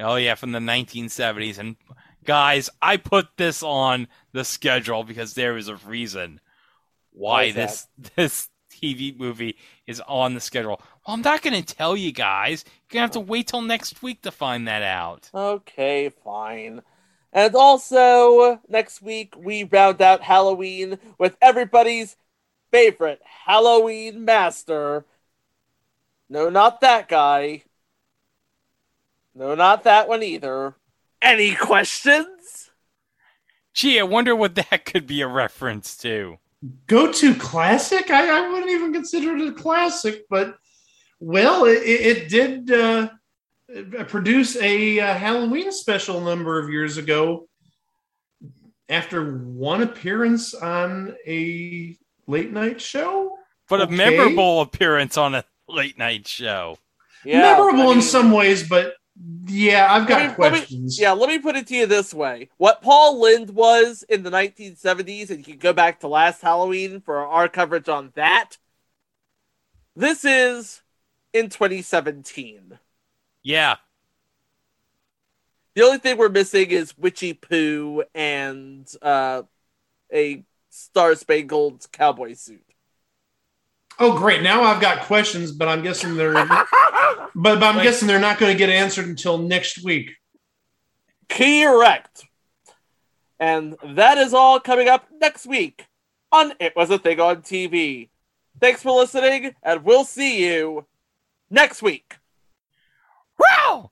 Oh yeah, from the 1970s. And guys, I put this on the schedule because there is a reason Why that? this this TV movie is on the schedule. Well, I'm not going to tell you guys. You're going to have to wait till next week to find that out. okay, fine. And also, next week we round out Halloween with everybody's favorite Halloween master. No, not that guy. No, not that one either. Any questions? Gee, I wonder what that could be a reference to. Go to classic? I, I wouldn't even consider it a classic, but well, it, it it did uh, produce a uh, Halloween special a number of years ago. After one appearance on a late night show, But Okay. a memorable appearance on a late night show. memorable I in some ways, but yeah, I've got Let me- let me- questions. yeah, let me put it to you this way. What Paul Lynde was in the 1970s, and you can go back to last Halloween for our coverage on that. This is in 2017. Yeah. The only thing we're missing is Witchy Poo and uh, a Star Spangled cowboy suit. Oh, great! Now I've got questions, but I'm guessing they're but, but I'm guessing they're not going to get answered until next week. Correct. And that is all coming up next week on It Was a Thing on TV. Thanks for listening, and we'll see you next week. Wow!